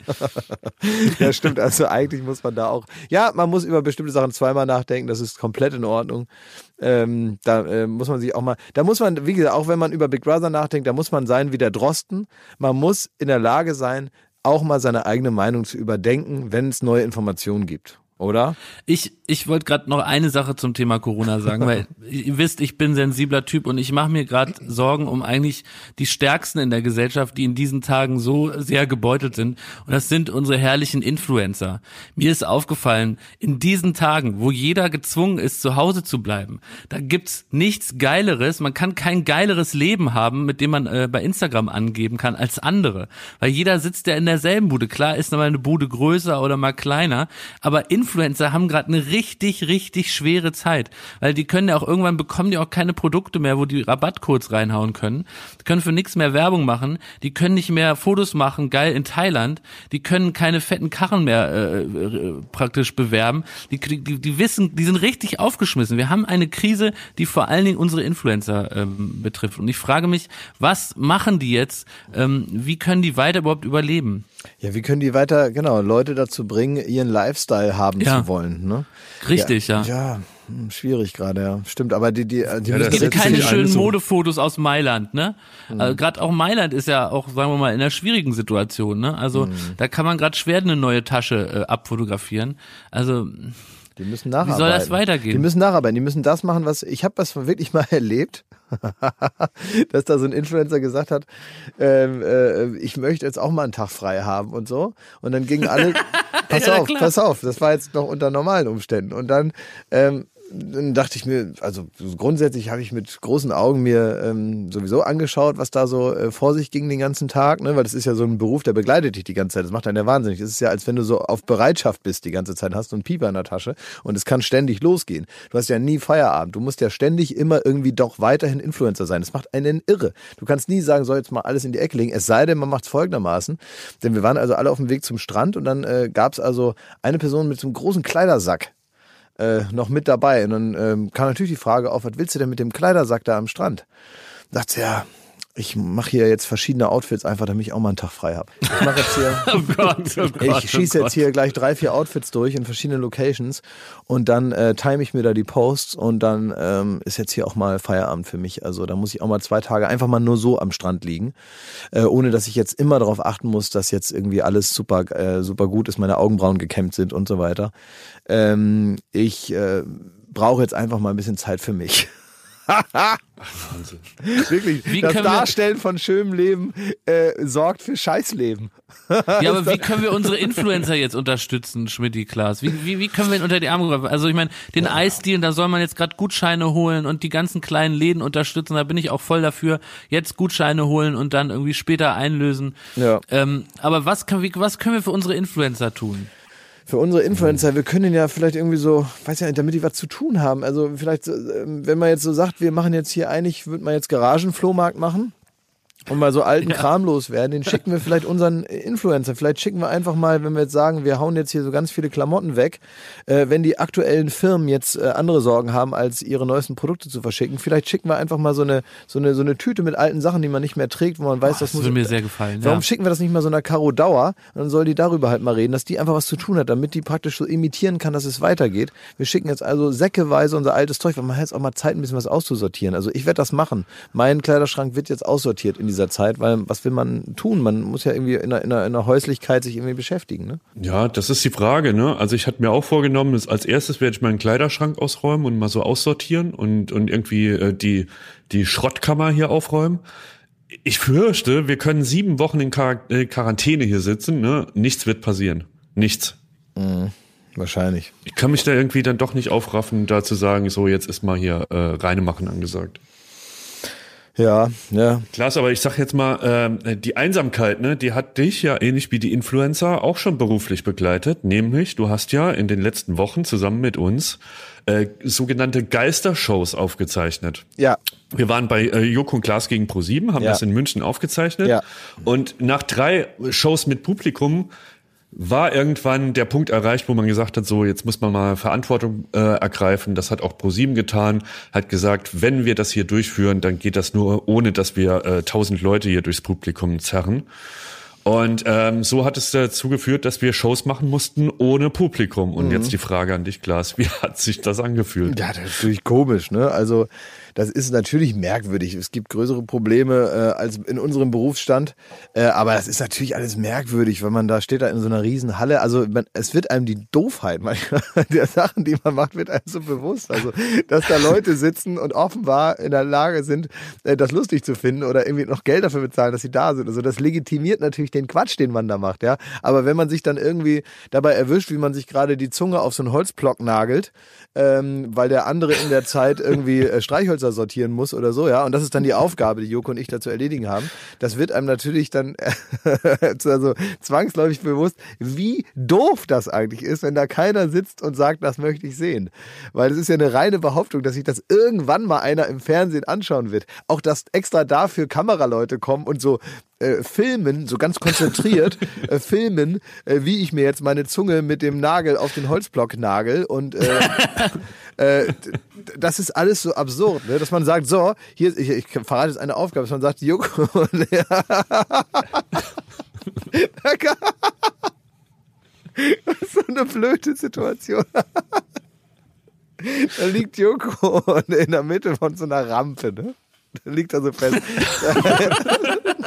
ja, stimmt. Also eigentlich muss man da auch. Ja, man muss über bestimmte Sachen zweimal nachdenken. Das ist komplett in Ordnung. Ähm, da äh, muss man sich auch mal. Da muss man, wie gesagt, auch wenn man über Big Brother nachdenkt, da muss man sein wie der Drosten. Man muss in der Lage sein, auch mal seine eigene Meinung zu überdenken, wenn es neue Informationen gibt. Oder? Ich, ich wollte gerade noch eine Sache zum Thema Corona sagen, weil ihr wisst, ich bin sensibler Typ und ich mache mir gerade Sorgen um eigentlich die Stärksten in der Gesellschaft, die in diesen Tagen so sehr gebeutelt sind. Und das sind unsere herrlichen Influencer. Mir ist aufgefallen, in diesen Tagen, wo jeder gezwungen ist, zu Hause zu bleiben, da gibt's nichts Geileres. Man kann kein geileres Leben haben, mit dem man äh, bei Instagram angeben kann, als andere. Weil jeder sitzt ja in derselben Bude. Klar ist mal eine Bude größer oder mal kleiner, aber Influencer haben gerade eine richtig, richtig schwere Zeit. Weil die können ja auch irgendwann bekommen die auch keine Produkte mehr, wo die Rabattcodes reinhauen können. Die können für nichts mehr Werbung machen. Die können nicht mehr Fotos machen, geil in Thailand. Die können keine fetten Karren mehr äh, äh, praktisch bewerben. Die, die, die wissen, die sind richtig aufgeschmissen. Wir haben eine Krise, die vor allen Dingen unsere Influencer ähm, betrifft. Und ich frage mich, was machen die jetzt? Ähm, wie können die weiter überhaupt überleben? Ja, wie können die weiter, genau, Leute dazu bringen, ihren Lifestyle haben Ja. zu wollen, ne? Richtig, ja. Ja, hm, schwierig gerade, ja. Stimmt, aber die, die, die Ja, Es gibt keine schönen Modefotos aus Mailand, ne? Also gerade auch Mailand ist ja auch, sagen wir mal, in einer schwierigen Situation, ne? Also da kann man gerade schwer eine neue Tasche äh, abfotografieren. Also Die müssen nacharbeiten. soll das weitergehen? Die müssen nacharbeiten. Die müssen das machen, was ich habe das wirklich mal erlebt, dass da so ein Influencer gesagt hat, ähm, äh, ich möchte jetzt auch mal einen Tag frei haben und so. Und dann gingen alle, pass Ja, auf, klar. pass auf, das war jetzt noch unter normalen Umständen. Und dann ähm, dann dachte ich mir, also grundsätzlich habe ich mit großen Augen mir ähm, sowieso angeschaut, was da so äh, vor sich ging den ganzen Tag, ne? weil das ist ja so ein Beruf, der begleitet dich die ganze Zeit. Das macht einen ja wahnsinnig. Das ist ja, als wenn du so auf Bereitschaft bist die ganze Zeit, hast du einen Pieper in der Tasche und es kann ständig losgehen. Du hast ja nie Feierabend. Du musst ja ständig immer irgendwie doch weiterhin Influencer sein. Das macht einen irre. Du kannst nie sagen, soll jetzt mal alles in die Ecke legen. Es sei denn, man macht es folgendermaßen. Denn wir waren also alle auf dem Weg zum Strand und dann äh, gab es also eine Person mit so einem großen Kleidersack äh, noch mit dabei. Und dann ähm, kam natürlich die Frage auf, was willst du denn mit dem Kleidersack da am Strand? Dachte ja, ich mache hier jetzt verschiedene Outfits einfach, damit ich auch mal einen Tag frei habe. Ich mache jetzt hier, Oh Gott, oh Gott. ich schieße oh jetzt hier gleich drei, vier Outfits durch in verschiedenen Locations und dann äh, time ich mir da die Posts und dann ähm, ist jetzt hier auch mal Feierabend für mich. Also da muss ich auch mal zwei Tage einfach mal nur so am Strand liegen, äh, ohne dass ich jetzt immer darauf achten muss, dass jetzt irgendwie alles super, äh, super gut ist, meine Augenbrauen gekämmt sind und so weiter. Ähm, ich äh, brauche jetzt einfach mal ein bisschen Zeit für mich. Wirklich, Wie das Darstellen von schönem Leben äh, sorgt für Scheißleben. Ja, aber wie können wir unsere Influencer jetzt unterstützen, Schmidti, Klaas? Wie, wie, wie können wir ihn unter die Arme greifen? Also ich meine, den Eisdeal, da soll man jetzt gerade Gutscheine holen und die ganzen kleinen Läden unterstützen. Da bin ich auch voll dafür. Jetzt Gutscheine holen und dann irgendwie später einlösen. Ja. Ähm, aber was können, wir, was können wir für unsere Influencer tun? Für unsere Influencer, wir können ja vielleicht irgendwie so, weiß ja nicht, damit die was zu tun haben. Also vielleicht, ähm, wenn man jetzt so sagt, wir machen jetzt hier eigentlich, würde man jetzt Garagenflohmarkt machen und mal so alten Kram loswerden, den schicken wir vielleicht unseren Influencer. Vielleicht schicken wir einfach mal, wenn wir jetzt sagen, wir hauen jetzt hier so ganz viele Klamotten weg, äh, wenn die aktuellen Firmen jetzt äh, andere Sorgen haben, als ihre neuesten Produkte zu verschicken, vielleicht schicken wir einfach mal so eine, so eine, so eine Tüte mit alten Sachen, die man nicht mehr trägt, wo man weiß, das, Das muss würde mir sehr gefallen. Warum Ja. schicken wir das nicht mal so einer Caro Dauer? Dann soll die darüber halt mal reden, dass die einfach was zu tun hat, damit die praktisch so imitieren kann, dass es weitergeht. Wir schicken jetzt also säckeweise unser altes Zeug, weil man hat jetzt auch mal Zeit, ein bisschen was auszusortieren. Also ich werde das machen. Mein Kleiderschrank wird jetzt aussortiert in dieser Zeit, weil was will man tun? Man muss ja irgendwie in einer, in einer, in einer Häuslichkeit sich irgendwie beschäftigen. Ne? Ja, das ist die Frage, ne? Also ich hatte mir auch vorgenommen, als erstes werde ich meinen Kleiderschrank ausräumen und mal so aussortieren und, und irgendwie äh, die, die Schrottkammer hier aufräumen. Ich fürchte, wir können sieben Wochen in Quar äh, Quarantäne hier sitzen, ne? Nichts wird passieren. Nichts. Wahrscheinlich. Ich kann mich da irgendwie dann doch nicht aufraffen, da zu sagen, so jetzt ist mal hier äh, reine machen angesagt. Ja, ja. Klaas, aber ich sag jetzt mal, ähm, die Einsamkeit, ne, die hat dich ja ähnlich wie die Influencer auch schon beruflich begleitet. Nämlich, du hast ja in den letzten Wochen zusammen mit uns äh, sogenannte Geistershows aufgezeichnet. Ja, Wir waren bei äh, Joko und Klaas gegen Pro7, haben Ja. das in München aufgezeichnet. Ja. Und nach drei Shows mit Publikum war irgendwann der Punkt erreicht, wo man gesagt hat, so jetzt muss man mal Verantwortung äh, ergreifen. Das hat auch ProSieben getan, hat gesagt, wenn wir das hier durchführen, dann geht das nur, ohne dass wir äh, tausend Leute hier durchs Publikum zerren. Und ähm, so hat es dazu geführt, dass wir Shows machen mussten ohne Publikum. Und jetzt die Frage an dich, Klaas, wie hat sich das angefühlt? Ja, das ist natürlich komisch, ne? Also, das ist natürlich merkwürdig. Es gibt größere Probleme äh, als in unserem Berufsstand, äh, aber das ist natürlich alles merkwürdig, wenn man da steht da in so einer riesen Halle. Also, man, es wird einem die Doofheit manchmal der Sachen, die man macht, wird einem so bewusst. Also, dass da Leute sitzen und offenbar in der Lage sind, äh, das lustig zu finden oder irgendwie noch Geld dafür bezahlen, dass sie da sind. Also, das legitimiert natürlich den Quatsch, den man da macht, ja. Aber wenn man sich dann irgendwie dabei erwischt, wie man sich gerade die Zunge auf so einen Holzblock nagelt, ähm, weil der andere in der Zeit irgendwie äh, Streichhölzer sortieren muss oder so, ja. Und das ist dann die Aufgabe, die Joko und ich da zu erledigen haben. Das wird einem natürlich dann also zwangsläufig bewusst, wie doof das eigentlich ist, wenn da keiner sitzt und sagt, das möchte ich sehen. Weil es ist ja eine reine Behauptung, dass sich das irgendwann mal einer im Fernsehen anschauen wird. Auch dass extra dafür Kameraleute kommen und so äh, filmen, so ganz konzentriert äh, filmen, äh, wie ich mir jetzt meine Zunge mit dem Nagel auf den Holzblock nagel und äh, das ist alles so absurd, ne? dass man sagt, so, hier, ich, ich verrate jetzt eine Aufgabe, dass man sagt, Joko, ist so eine blöde Situation. Da liegt Joko in der Mitte von so einer Rampe, ne? Da liegt er so fest.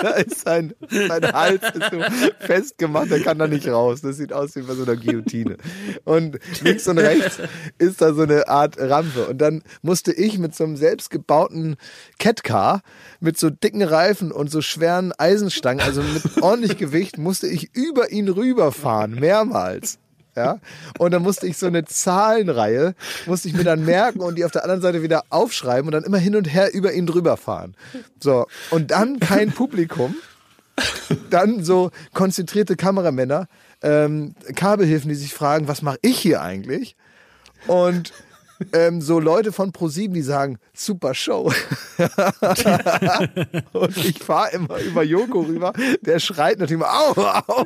da ist sein, sein Hals ist so festgemacht, der kann da nicht raus. Das sieht aus wie bei so einer Guillotine. Und links und rechts ist da so eine Art Rampe. Und dann musste ich mit so einem selbstgebauten Catcar mit so dicken Reifen und so schweren Eisenstangen, also mit ordentlich Gewicht, musste ich über ihn rüberfahren, mehrmals. Ja, und dann musste ich so eine Zahlenreihe, musste ich mir dann merken und die auf der anderen Seite wieder aufschreiben und dann immer hin und her über ihn drüber fahren. So, und dann kein Publikum, dann so konzentrierte Kameramänner, ähm, Kabelhilfen, die sich fragen, was mache ich hier eigentlich? Und ähm, so Leute von ProSieben, die sagen, super Show. und ich fahre immer über Joko rüber, der schreit natürlich immer, au, au.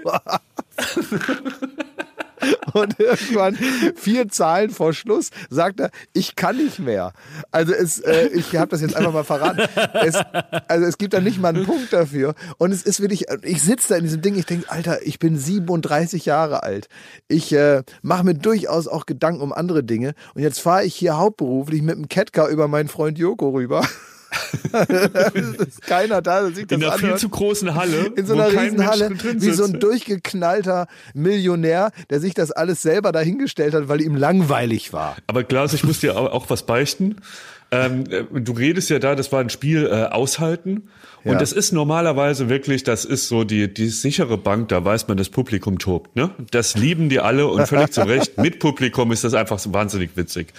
Und irgendwann, vier Zahlen vor Schluss, sagt er, ich kann nicht mehr. Also es, äh, ich habe das jetzt einfach mal verraten. Es, also es gibt da nicht mal einen Punkt dafür. Und es ist wirklich, ich sitze da in diesem Ding, ich denke, Alter, ich bin 37 Jahre alt. Ich äh, mache mir durchaus auch Gedanken um andere Dinge. Und jetzt fahre ich hier hauptberuflich mit dem Catcar über meinen Freund Joko rüber. Ist keiner da, der sich das In einer viel anhört. zu großen Halle. In so einer Riesenhalle, wie so ein durchgeknallter Millionär, der sich das alles selber dahingestellt hat, weil ihm langweilig war. Aber Klaus, ich muss dir auch, was beichten. Ähm, äh, du redest ja da, das war ein Spiel äh, aushalten. Und Ja. das ist normalerweise wirklich, das ist so die, die sichere Bank, da weiß man, das Publikum tobt. Ne? Das lieben die alle und völlig zu Recht. Mit Publikum ist das einfach wahnsinnig witzig.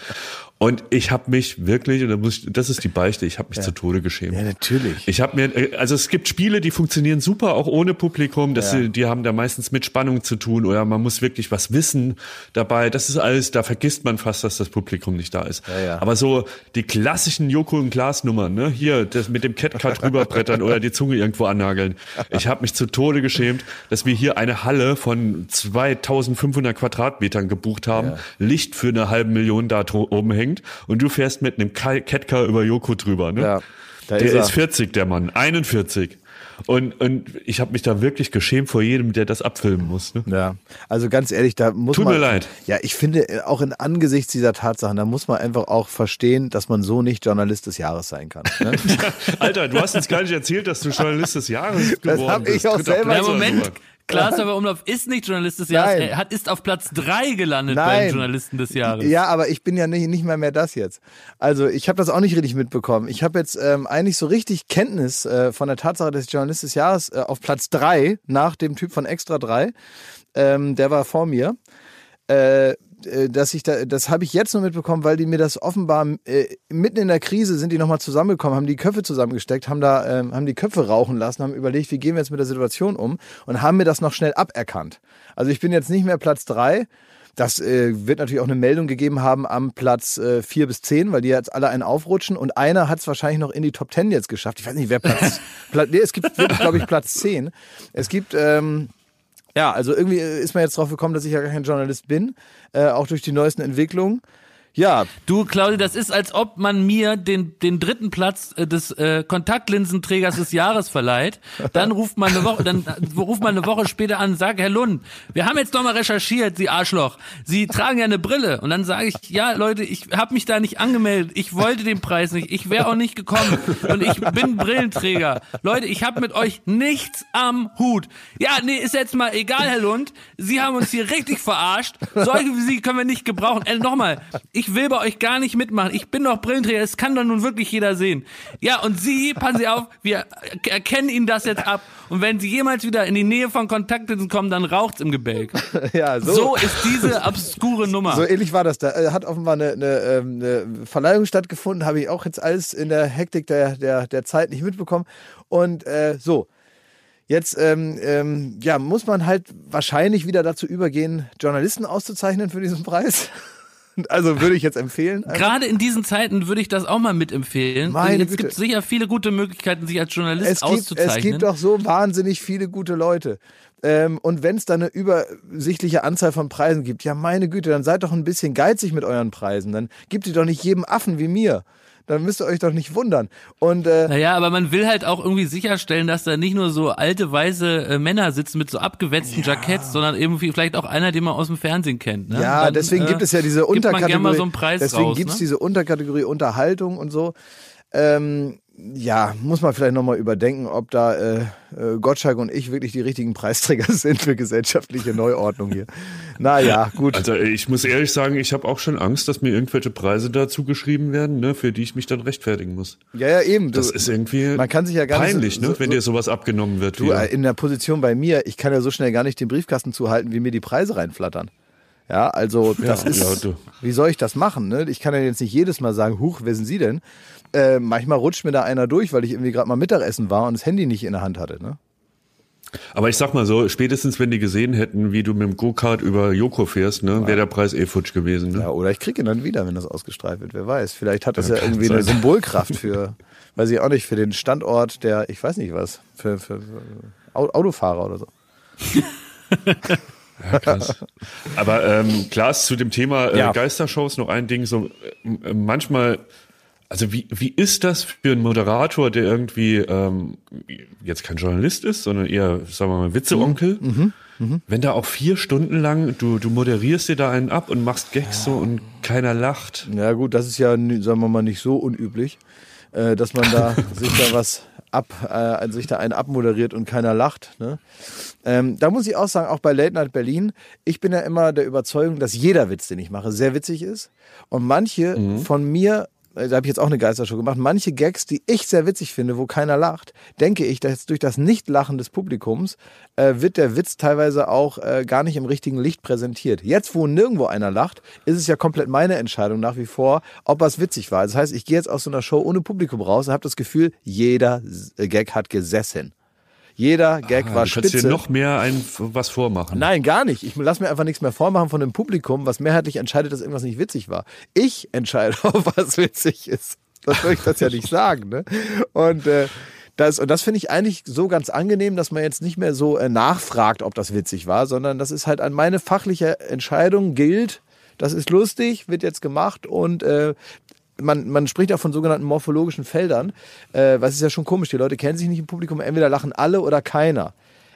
Und ich habe mich wirklich, und da muss ich, das ist die Beichte, ich habe mich zu Tode geschämt. Ja, natürlich. Ich habe mir, äh, also es gibt Spiele, die funktionieren super, auch ohne Publikum. Das, Ja. die, die haben da meistens mit Spannung zu tun oder man muss wirklich was wissen dabei. Das ist alles, da vergisst man fast, dass das Publikum nicht da ist. Ja, ja. Aber so die klassischen Joko und Glas Nummern, ne, hier das mit dem Catcut rüberbrettern oder die Zunge irgendwo annageln. Ich habe mich zu Tode geschämt, dass wir hier eine Halle von 2500 Quadratmetern gebucht haben, Licht für eine halbe Million da oben hängt und du fährst mit einem Catcar über Joko drüber. Ne? Ja, da der ist ist 40, der Mann, 41. Und, und ich habe mich da wirklich geschämt vor jedem, der das abfilmen muss. Ne? Ja, also ganz ehrlich, da muss Tut man. mir leid. Ja, ich finde, äh, auch in Angesichts dieser Tatsachen, da muss man einfach auch verstehen, dass man so nicht Journalist des Jahres sein kann. Ne? Alter, du hast uns gar nicht erzählt, dass du Journalist des Jahres Das geworden hab ich bist. auch Dritter selber Platz Moment. Klaas aber Umlauf ist nicht Journalist des Jahres. Nein. Er hat, ist auf Platz drei gelandet bei Nein. den Journalisten des Jahres. Ja, aber ich bin ja nicht, nicht mal mehr das jetzt. Also ich habe das auch nicht richtig mitbekommen. Ich habe jetzt ähm, eigentlich so richtig Kenntnis äh, von der Tatsache des Journalist des Jahres äh, auf Platz drei nach dem Typ von Extra 3. Ähm, der war vor mir. Äh, dass ich da, das habe ich jetzt nur mitbekommen, weil die mir das offenbar äh, mitten in der Krise sind die nochmal zusammengekommen, haben die Köpfe zusammengesteckt, haben da, ähm, haben die Köpfe rauchen lassen, haben überlegt, wie gehen wir jetzt mit der Situation um und haben mir das noch schnell aberkannt. Also ich bin jetzt nicht mehr Platz drei. Das äh, wird natürlich auch eine Meldung gegeben haben am Platz äh, vier bis zehn, weil die jetzt alle einen aufrutschen und einer hat es wahrscheinlich noch in die Top Ten jetzt geschafft. Ich weiß nicht, wer Platz. Platz nee, es gibt wirklich, glaube ich, Platz zehn. Es gibt ähm, ja, also irgendwie ist man jetzt drauf gekommen, dass ich ja kein Journalist bin, äh, auch durch die neuesten Entwicklungen. Ja, Du, Claudia, das ist, als ob man mir den, den dritten Platz äh, des äh, Kontaktlinsenträgers des Jahres verleiht. Dann ruft man eine Woche, dann äh, ruft man eine Woche später an und sagt, Herr Lund, wir haben jetzt noch mal recherchiert, Sie Arschloch. Sie tragen ja eine Brille. Und dann sage ich, ja, Leute, ich habe mich da nicht angemeldet. Ich wollte den Preis nicht. Ich wäre auch nicht gekommen. Und ich bin Brillenträger. Leute, ich habe mit euch nichts am Hut. Ja, nee, ist jetzt mal egal, Herr Lund. Sie haben uns hier richtig verarscht. Solche wie Sie können wir nicht gebrauchen. Äh, nochmal, ich will bei euch gar nicht mitmachen. Ich bin doch Brillenträger. Das kann doch nun wirklich jeder sehen. Ja, und Sie, passen Sie auf, wir erkennen Ihnen das jetzt ab. Und wenn Sie jemals wieder in die Nähe von Kontaktlinsen kommen, dann raucht's im Gebälk. ja, so. So ist diese obskure Nummer. So ähnlich war das da. Äh, Hat offenbar eine, eine, ähm, eine Verleihung stattgefunden, habe ich auch jetzt alles in der Hektik der, der, der Zeit nicht mitbekommen. Und äh, so, jetzt ähm, ähm, ja, muss man halt wahrscheinlich wieder dazu übergehen, Journalisten auszuzeichnen für diesen Preis. Also würde ich jetzt empfehlen. Gerade in diesen Zeiten würde ich das auch mal mitempfehlen. Meine Güte. gibt es sicher viele gute Möglichkeiten, sich als Journalist es gibt, auszuzeichnen. es gibt doch so wahnsinnig viele gute Leute. Ähm, und wenn es da eine übersichtliche Anzahl von Preisen gibt, ja meine Güte, dann seid doch ein bisschen geizig mit euren Preisen. Dann gebt ihr doch nicht jedem Affen wie mir. Dann müsst ihr euch doch nicht wundern. Und äh, Naja, aber man will halt auch irgendwie sicherstellen, dass da nicht nur so alte weiße äh, Männer sitzen mit so abgewetzten Jacketts, sondern irgendwie vielleicht auch einer, den man aus dem Fernsehen kennt. Ne? ja, Dann, deswegen äh, gibt es ja diese Unterkategorie. so einen Preis deswegen raus, gibt es ne? diese Unterkategorie Unterhaltung und so. Ähm, ja, muss man vielleicht nochmal überdenken, ob da äh, äh, Gottschalk und ich wirklich die richtigen Preisträger sind für gesellschaftliche Neuordnung hier. Naja, gut. Also ich muss ehrlich sagen, ich habe auch schon Angst, dass mir irgendwelche Preise dazu geschrieben werden, ne, für die ich mich dann rechtfertigen muss. ja, ja, eben. Du, Das ist irgendwie man kann sich ja gar nicht peinlich, so- ne, wenn so- dir sowas abgenommen wird. Du, äh, in der Position bei mir, ich kann ja so schnell gar nicht den Briefkasten zuhalten, wie mir die Preise reinflattern. Ja, also das Ja, ist, ja, wie soll ich das machen? Ne? Ich kann ja jetzt nicht jedes Mal sagen, huch, wer sind Sie denn? Äh, manchmal rutscht mir da einer durch, weil ich irgendwie gerade mal Mittagessen war und das Handy nicht in der Hand hatte. Ne? Aber ich sag mal so, spätestens wenn die gesehen hätten, wie du mit dem Go-Kart über Joko fährst, ne, wäre der Preis eh futsch gewesen. Ne? Ja, oder ich kriege ihn dann wieder, wenn das ausgestrahlt wird. Wer weiß. Vielleicht hat das ja, kann irgendwie eine sein. Symbolkraft für, weiß ich auch nicht, für den Standort der, ich weiß nicht was, für, für, für Au- Autofahrer oder so. Ja, krass. Aber ähm, klar ist zu dem Thema äh, Ja. Geistershows noch ein Ding, so äh, manchmal, also wie, wie ist das für einen Moderator, der irgendwie ähm, jetzt kein Journalist ist, sondern eher, sagen wir mal, Witzeonkel, wenn da auch vier Stunden lang, du, du moderierst dir da einen ab und machst Gags so und keiner lacht. Ja gut, das ist ja, sagen wir mal, nicht so unüblich, äh, dass man da sich da was ab, äh, sich da einen abmoderiert und keiner lacht. Ne? Ähm, da muss ich auch sagen, auch bei Late Night Berlin, ich bin ja immer der Überzeugung, dass jeder Witz, den ich mache, sehr witzig ist. Und manche von mir, da habe ich jetzt auch eine Geistershow gemacht, manche Gags, die ich sehr witzig finde, wo keiner lacht, denke ich, dass durch das Nichtlachen des Publikums äh, wird der Witz teilweise auch äh, gar nicht im richtigen Licht präsentiert. Jetzt, wo nirgendwo einer lacht, ist es ja komplett meine Entscheidung nach wie vor, ob was witzig war. Das heißt, ich gehe jetzt aus so einer Show ohne Publikum raus und habe das Gefühl, jeder Gag hat gesessen. Jeder Gag Ah, war du kannst spitze. dir noch mehr ein, was vormachen. Nein, gar nicht. Ich lasse mir einfach nichts mehr vormachen von dem Publikum, was mehrheitlich entscheidet, dass irgendwas nicht witzig war. Ich entscheide, ob was witzig ist. Das soll ich das ja nicht sagen. Ne? Und äh, das, und das finde ich eigentlich so ganz angenehm, dass man jetzt nicht mehr so äh, nachfragt, ob das witzig war, sondern das ist halt an meine fachliche Entscheidung gilt. Das ist lustig, wird jetzt gemacht und äh, man, man spricht ja von sogenannten morphologischen Feldern. Äh, was ist ja schon komisch, die Leute kennen sich nicht im Publikum, entweder lachen alle oder keiner.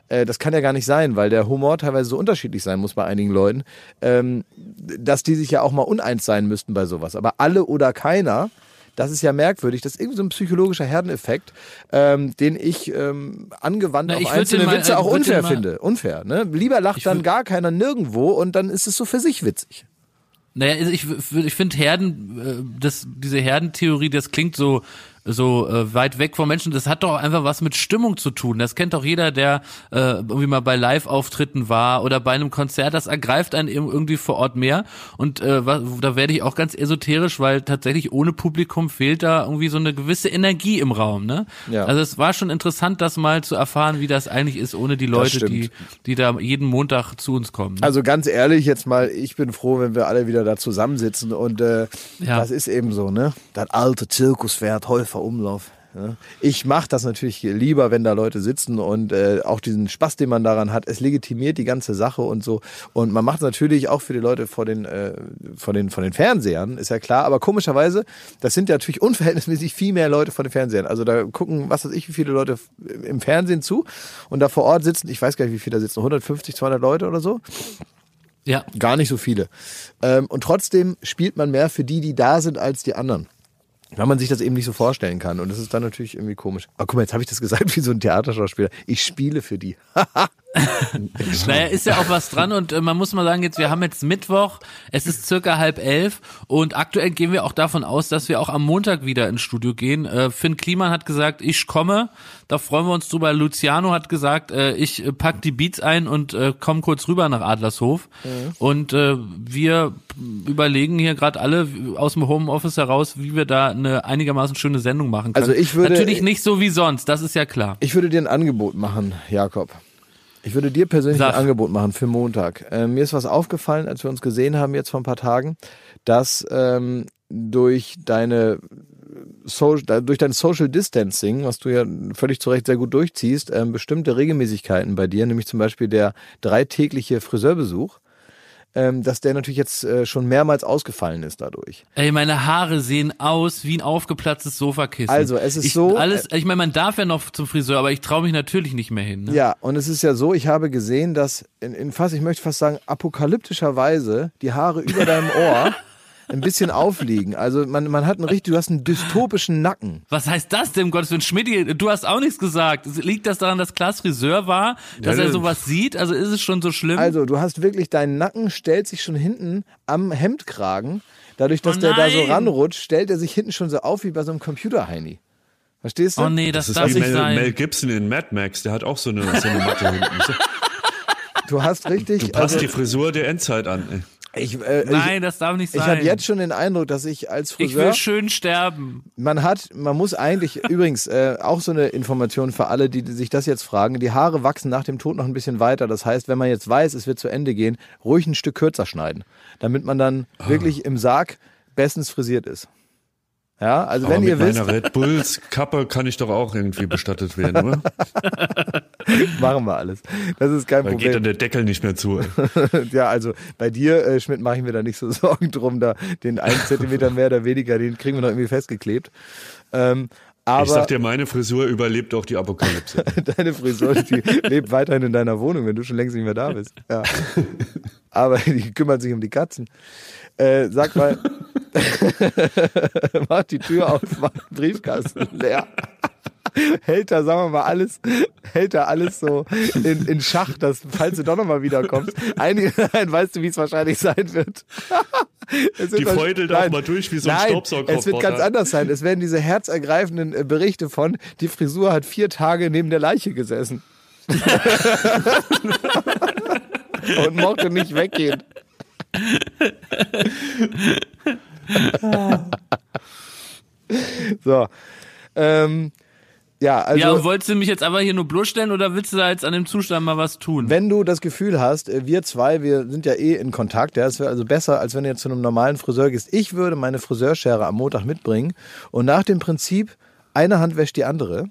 Äh, das kann ja gar nicht sein, weil der Humor teilweise so unterschiedlich sein muss bei einigen Leuten, ähm, dass die sich ja auch mal uneins sein müssten bei sowas. Aber alle oder keiner, das ist ja merkwürdig. Das ist irgendwie so ein psychologischer Herdeneffekt, ähm, den ich ähm, angewandt Na, auf ich würd einzelne mal- Witze äh, auch unfair finde. Unfair, ne? Lieber lacht dann gar keiner nirgendwo und dann ist es so für sich witzig. Naja, also ich, ich finde Herden, äh, das, diese Herdentheorie, das klingt so so äh, weit weg vom Menschen. Das hat doch einfach was mit Stimmung zu tun. Das kennt doch jeder, der äh, irgendwie mal bei Live-Auftritten war oder bei einem Konzert. Das ergreift einen irgendwie vor Ort mehr. Und äh, da werde ich auch ganz esoterisch, weil tatsächlich ohne Publikum fehlt da irgendwie so eine gewisse Energie im Raum. Ne? Ja. Also es war schon interessant, das mal zu erfahren, wie das eigentlich ist, ohne die Leute, die die da jeden Montag zu uns kommen. ne? Also ganz ehrlich jetzt mal, ich bin froh, wenn wir alle wieder da zusammensitzen und äh, Ja. das ist eben so, ne? Das alte Zirkuspferd Häufer Umlauf. Ja. Ich mache das natürlich lieber, wenn da Leute sitzen und äh, auch diesen Spaß, den man daran hat, es legitimiert die ganze Sache und so. Und man macht es natürlich auch für die Leute vor den, äh, vor den, vor den Fernsehern, ist ja klar. Aber komischerweise, das sind ja natürlich unverhältnismäßig viel mehr Leute vor den Fernsehern. Also da gucken, was weiß ich, wie viele Leute im Fernsehen zu und da vor Ort sitzen, ich weiß gar nicht, wie viele da sitzen, 150, 200 Leute oder so. ja. Gar nicht so viele. Ähm, und trotzdem spielt man mehr für die, die da sind, als die anderen. Weil man sich das eben nicht so vorstellen kann. Und das ist dann natürlich irgendwie komisch. Aber guck mal, jetzt habe ich das gesagt wie so ein Theaterschauspieler. Ich spiele für die. Naja, ist ja auch was dran und äh, man muss mal sagen, jetzt, wir haben jetzt Mittwoch, es ist circa halb elf und aktuell gehen wir auch davon aus, dass wir auch am Montag wieder ins Studio gehen. Äh, Finn Kliman hat gesagt, ich komme, da freuen wir uns drüber. Luciano hat gesagt, äh, ich äh, pack die Beats ein und äh, komme kurz rüber nach Adlershof und äh, wir überlegen hier gerade alle aus dem Homeoffice heraus, wie wir da eine einigermaßen schöne Sendung machen können. Also ich würde- Natürlich nicht so wie sonst, das ist ja klar. Ich würde dir ein Angebot machen, Jakob. Ich würde dir persönlich Sag. ein Angebot machen für Montag. Ähm, mir ist was aufgefallen, als wir uns gesehen haben jetzt vor ein paar Tagen, dass ähm, durch deine so, durch dein Social Distancing, was du ja völlig zu Recht sehr gut durchziehst, ähm, bestimmte Regelmäßigkeiten bei dir, nämlich zum Beispiel der dreitägliche Friseurbesuch, ähm, dass der natürlich jetzt äh, schon mehrmals ausgefallen ist dadurch. Ey, meine Haare sehen aus wie ein aufgeplatztes Sofakissen. Also, es ist ich, so, Alles, ich meine, man darf ja noch zum Friseur, aber ich traue mich natürlich nicht mehr hin. Ne? Ja, und es ist ja so, ich habe gesehen, dass in, in fast, ich möchte fast sagen, apokalyptischerweise die Haare über deinem Ohr ein bisschen aufliegen. Also man, man hat einen richtig, du hast einen dystopischen Nacken. Was heißt das denn, um Gottes Willen? Schmidti, du hast auch nichts gesagt. Liegt das daran, dass Klaas Friseur war, dass Ja, er sowas sieht? Also ist es schon so schlimm? Also du hast wirklich, dein Nacken stellt sich schon hinten am Hemdkragen. Dadurch, dass Oh der da so ranrutscht, stellt er sich hinten schon so auf wie bei so einem Computerheini. Verstehst du? oh nee, das, Das ist darf wie nicht Mel, sein. Mel Gibson in Mad Max, der hat auch so eine, so eine Matte hinten. Du hast richtig. Du passt also, die Frisur der Endzeit an. Ey. Ich, äh, Nein, das darf nicht ich, ich sein. habe jetzt schon den Eindruck, dass ich als ich Friseur. will schön sterben. Man hat, man muss eigentlich, übrigens, äh, auch so eine Information für alle, die, die sich das jetzt fragen, die Haare wachsen nach dem Tod noch ein bisschen weiter. Das heißt, wenn man jetzt weiß, es wird zu Ende gehen, ruhig ein Stück kürzer schneiden, damit man dann wirklich im Sarg bestens frisiert ist. Ja, also Aber wenn mit ihr wisst, meiner Red Bulls Kappe kann ich doch auch irgendwie bestattet werden, oder? machen wir alles. Das ist kein Da geht dann Problem. der Deckel nicht mehr zu. ja, also bei dir, äh, Schmidt, mache ich mir da nicht so Sorgen drum. Da den einen Zentimeter mehr oder weniger, den kriegen wir noch irgendwie festgeklebt. Ähm, aber ich sag dir, meine Frisur überlebt auch die Apokalypse. deine Frisur, die lebt weiterhin in deiner Wohnung, wenn du schon längst nicht mehr da bist. Ja. Aber die kümmert sich um die Katzen. Äh, sag mal, mach die Tür auf, mach den Briefkasten leer. Hält da, sagen wir mal, alles, hält da alles so in, in Schach, dass, falls du doch nochmal wiederkommst, einige, weißt du, wie es wahrscheinlich sein wird. Wird Die feudelt auch Nein. mal durch wie so ein Nein, Staubsaugerroboter. Es wird ganz anders sein. Es werden diese herzergreifenden äh, Berichte von, die Frisur hat vier Tage neben der Leiche gesessen. Und mochte nicht weggehen. so. Ähm, ja, also. ja, und wolltest du mich jetzt aber hier nur bloßstellen oder willst du da jetzt an dem Zustand mal was tun? Wenn du das Gefühl hast, äh, wir zwei, wir sind ja eh in Kontakt, ja, es wäre also besser, als wenn du jetzt zu einem normalen Friseur gehst. Ich würde meine Friseurschere am Montag mitbringen und nach dem Prinzip, eine Hand wäscht die andere,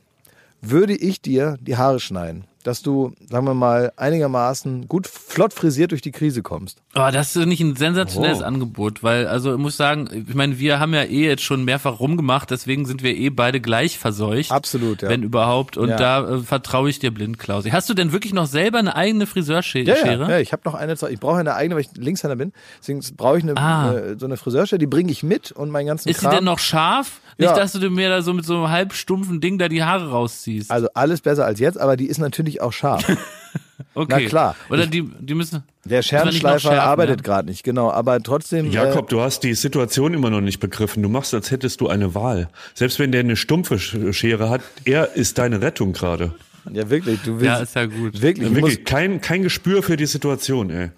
würde ich dir die Haare schneiden. Dass du, sagen wir mal, einigermaßen gut flott frisiert durch die Krise kommst. Oh, das ist nicht ein sensationelles Oh. Angebot, weil, also ich muss sagen, ich meine, wir haben ja eh jetzt schon mehrfach rumgemacht, deswegen sind wir eh beide gleich verseucht. Absolut, ja. Wenn überhaupt. Und Ja. da äh, vertraue ich dir blind, Klausi. Hast du denn wirklich noch selber eine eigene Friseurschere? Ja, ja, ja, ich habe noch eine, ich brauche eine eigene, weil ich Linkshänder bin. Deswegen brauche ich eine, Ah. eine, so eine Friseurschere, die bringe ich mit und meinen ganzen Ist sie Kram. denn noch scharf? Nicht, dass du mir da so mit so einem halbstumpfen Ding da die Haare rausziehst. also alles besser als jetzt, aber die ist natürlich auch scharf. okay. na klar. Oder die, die müssen. Der Scherenschleifer schärfen, arbeitet ja? gerade nicht, genau. Aber trotzdem. Jakob, du hast die Situation immer noch nicht begriffen. Du machst, als hättest du eine Wahl. Selbst wenn der eine stumpfe Sch- Schere hat, er ist deine Rettung gerade. Ja, wirklich. Du willst. Ja, ist ja gut. Wirklich, ich Wirklich kein, kein Gespür für die Situation, ey.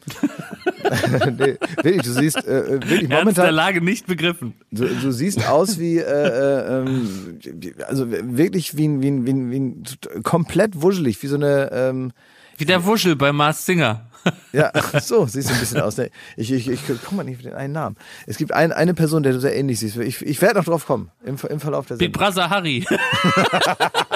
nee, wirklich, du siehst äh, äh, wirklich Ernst der momentan. Lage nicht begriffen. Du, du siehst aus wie, äh, äh, ähm, also wirklich wie ein, wie ein, wie ein, wie ein komplett wuschelig, wie so eine. Ähm, Wie der Wuschel bei Mars Singer. Ja, ach so, siehst du ein bisschen aus. Ne? Ich, ich, ich komme mal nicht auf den einen Namen. Es gibt ein, eine Person, der du sehr ähnlich siehst. Ich, ich werde noch drauf kommen im, im Verlauf der Big Sendung. Brother Harry.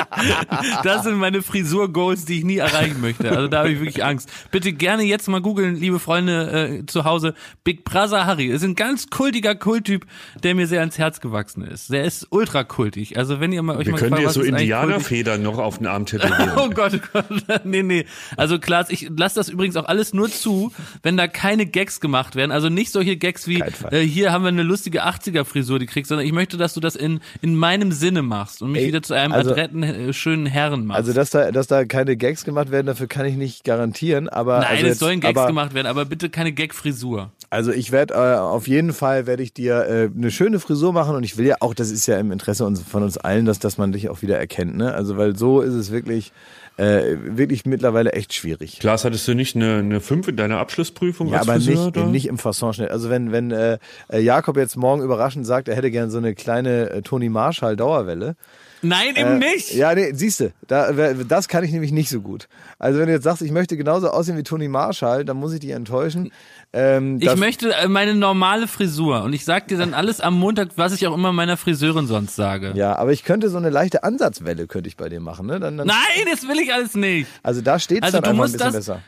das sind meine Frisur-Goals, die ich nie erreichen möchte. Also da habe ich wirklich Angst. Bitte gerne jetzt mal googeln, liebe Freunde äh, zu Hause. Big Brother Harry ist ein ganz kultiger Kulttyp, der mir sehr ans Herz gewachsen ist. Der ist ultra kultig. Also wenn ihr mal euch Wir mal können gefragt, dir so? Indianerfedern noch auf den Arm tätowieren. Oh Gott, oh Gott, nee, nee. Also Klaas, ich lasse das übrigens auch alles nur zu, wenn da keine Gags gemacht werden. Also nicht solche Gags wie, äh, hier haben wir eine lustige 80er-Frisur, die kriegst, sondern ich möchte, dass du das in, in meinem Sinne machst und mich Ey, wieder zu einem also- adretten, äh, schönen Herren machst. Also, dass da, dass da keine Gags gemacht werden, dafür kann ich nicht garantieren. Aber Nein, also es jetzt, sollen Gags aber, gemacht werden, aber bitte keine Gag-Frisur. Also ich werde äh, auf jeden Fall werde ich dir äh, eine schöne Frisur machen und ich will ja auch, das ist ja im Interesse uns, von uns allen, dass, dass man dich auch wieder erkennt. Ne? Also weil so ist es wirklich, äh, wirklich mittlerweile echt schwierig. Klaas, hattest du nicht eine, eine 5 in deiner Abschlussprüfung Ja, aber Friseur? nicht, nicht im Fasson-Schnitt. Also wenn, wenn äh, äh, Jakob jetzt morgen überraschend sagt, er hätte gern so eine kleine äh, Toni Marshall Dauerwelle. Nein, eben Äh, nicht. Ja, nee, siehste, da, wer- das kann ich nämlich nicht so gut. Also wenn du jetzt sagst, ich möchte genauso aussehen wie Toni Marshall, dann muss ich dich enttäuschen. Ähm, Ich möchte äh, meine normale Frisur und ich sag dir dann alles am Montag, was ich auch immer meiner Friseurin sonst sage. Ja, aber ich könnte so eine leichte Ansatzwelle könnte ich bei dir machen, ne? Dann, dann, Nein, das will ich alles nicht. Also da steht's Also dann du einfach ein bisschen das- besser.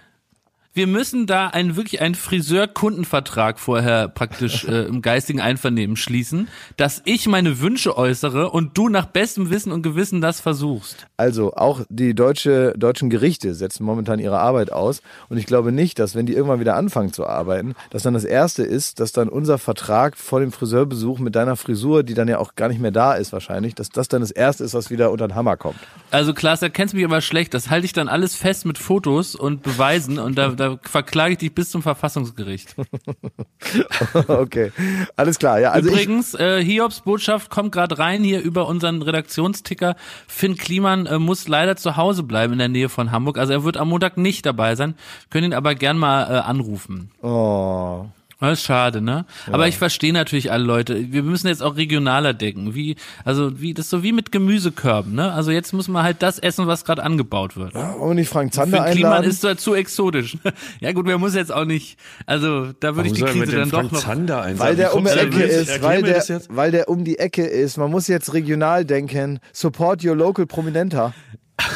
Wir müssen da einen wirklich einen Friseur-Kundenvertrag vorher praktisch äh, im geistigen Einvernehmen schließen, dass ich meine Wünsche äußere und du nach bestem Wissen und Gewissen das versuchst. Also auch die deutsche, deutschen Gerichte setzen momentan ihre Arbeit aus und ich glaube nicht, dass wenn die irgendwann wieder anfangen zu arbeiten, dass dann das erste ist, dass dann unser Vertrag vor dem Friseurbesuch mit deiner Frisur, die dann ja auch gar nicht mehr da ist wahrscheinlich, dass das dann das erste ist, was wieder unter den Hammer kommt. Also Klaas, da kennst mich aber schlecht. Das halte ich dann alles fest mit Fotos und Beweisen und da, da verklage ich dich bis zum Verfassungsgericht. okay, alles klar. Ja, also Übrigens, äh, Hiobs Botschaft kommt gerade rein hier über unseren Redaktionsticker. Finn Kliman äh, muss leider zu Hause bleiben in der Nähe von Hamburg. Also er wird am Montag nicht dabei sein. Können ihn aber gern mal äh, anrufen. oh, Das ist schade, ne? Aber ich verstehe natürlich alle Leute. Wir müssen jetzt auch regionaler denken. Wie, also wie, das ist so wie mit Gemüsekörben, ne? Also jetzt muss man halt das essen, was gerade angebaut wird. Wollen wir nicht Frank Für Zander den Klima einladen? ist das zu exotisch. ja gut, wer muss jetzt auch nicht, also da würde ich die er Krise dann dem doch Frank noch. Zander einladen? Weil der um die Ecke ist, weil der, weil der um die Ecke ist. Man muss jetzt regional denken. Support your local Prominenter.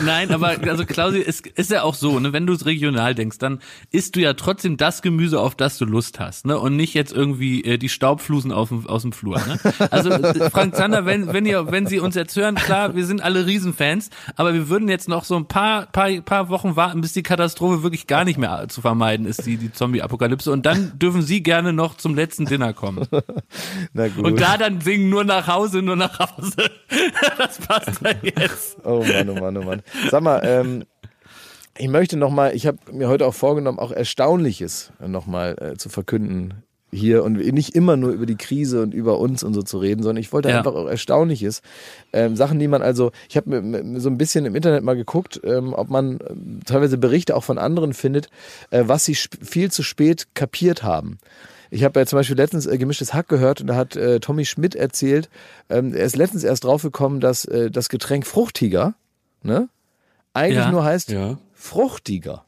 Nein, aber also Klausi, es ist ja auch so, ne, wenn du es regional denkst, dann isst du ja trotzdem das Gemüse, auf das du Lust hast, ne, und nicht jetzt irgendwie äh, die Staubflusen auf dem, aus dem Flur, ne? Also äh, Frank Zander, wenn wenn ihr wenn Sie uns jetzt hören, klar, wir sind alle Riesenfans, aber wir würden jetzt noch so ein paar paar paar Wochen warten, bis die Katastrophe wirklich gar nicht mehr zu vermeiden ist, die die Zombie Apokalypse und dann dürfen Sie gerne noch zum letzten Dinner kommen. Na gut. Und da dann singen nur nach Hause, nur nach Hause. Das passt da jetzt. Oh Mann, oh Mann, oh Mann. Sag mal, ähm, ich möchte noch mal, ich habe mir heute auch vorgenommen, auch Erstaunliches noch mal äh, zu verkünden hier und nicht immer nur über die Krise und über uns und so zu reden, sondern ich wollte Ja. einfach auch Erstaunliches. Ähm, Sachen, die man also, ich habe so ein bisschen im Internet mal geguckt, ähm, ob man ähm, teilweise Berichte auch von anderen findet, äh, was sie viel zu spät kapiert haben. Ich habe ja zum Beispiel letztens äh, gemischtes Hack gehört und da hat äh, Tommy Schmidt erzählt, ähm, er ist letztens erst draufgekommen, dass äh, das Getränk Fruchtiger, ne, eigentlich Ja. nur heißt Ja. fruchtiger.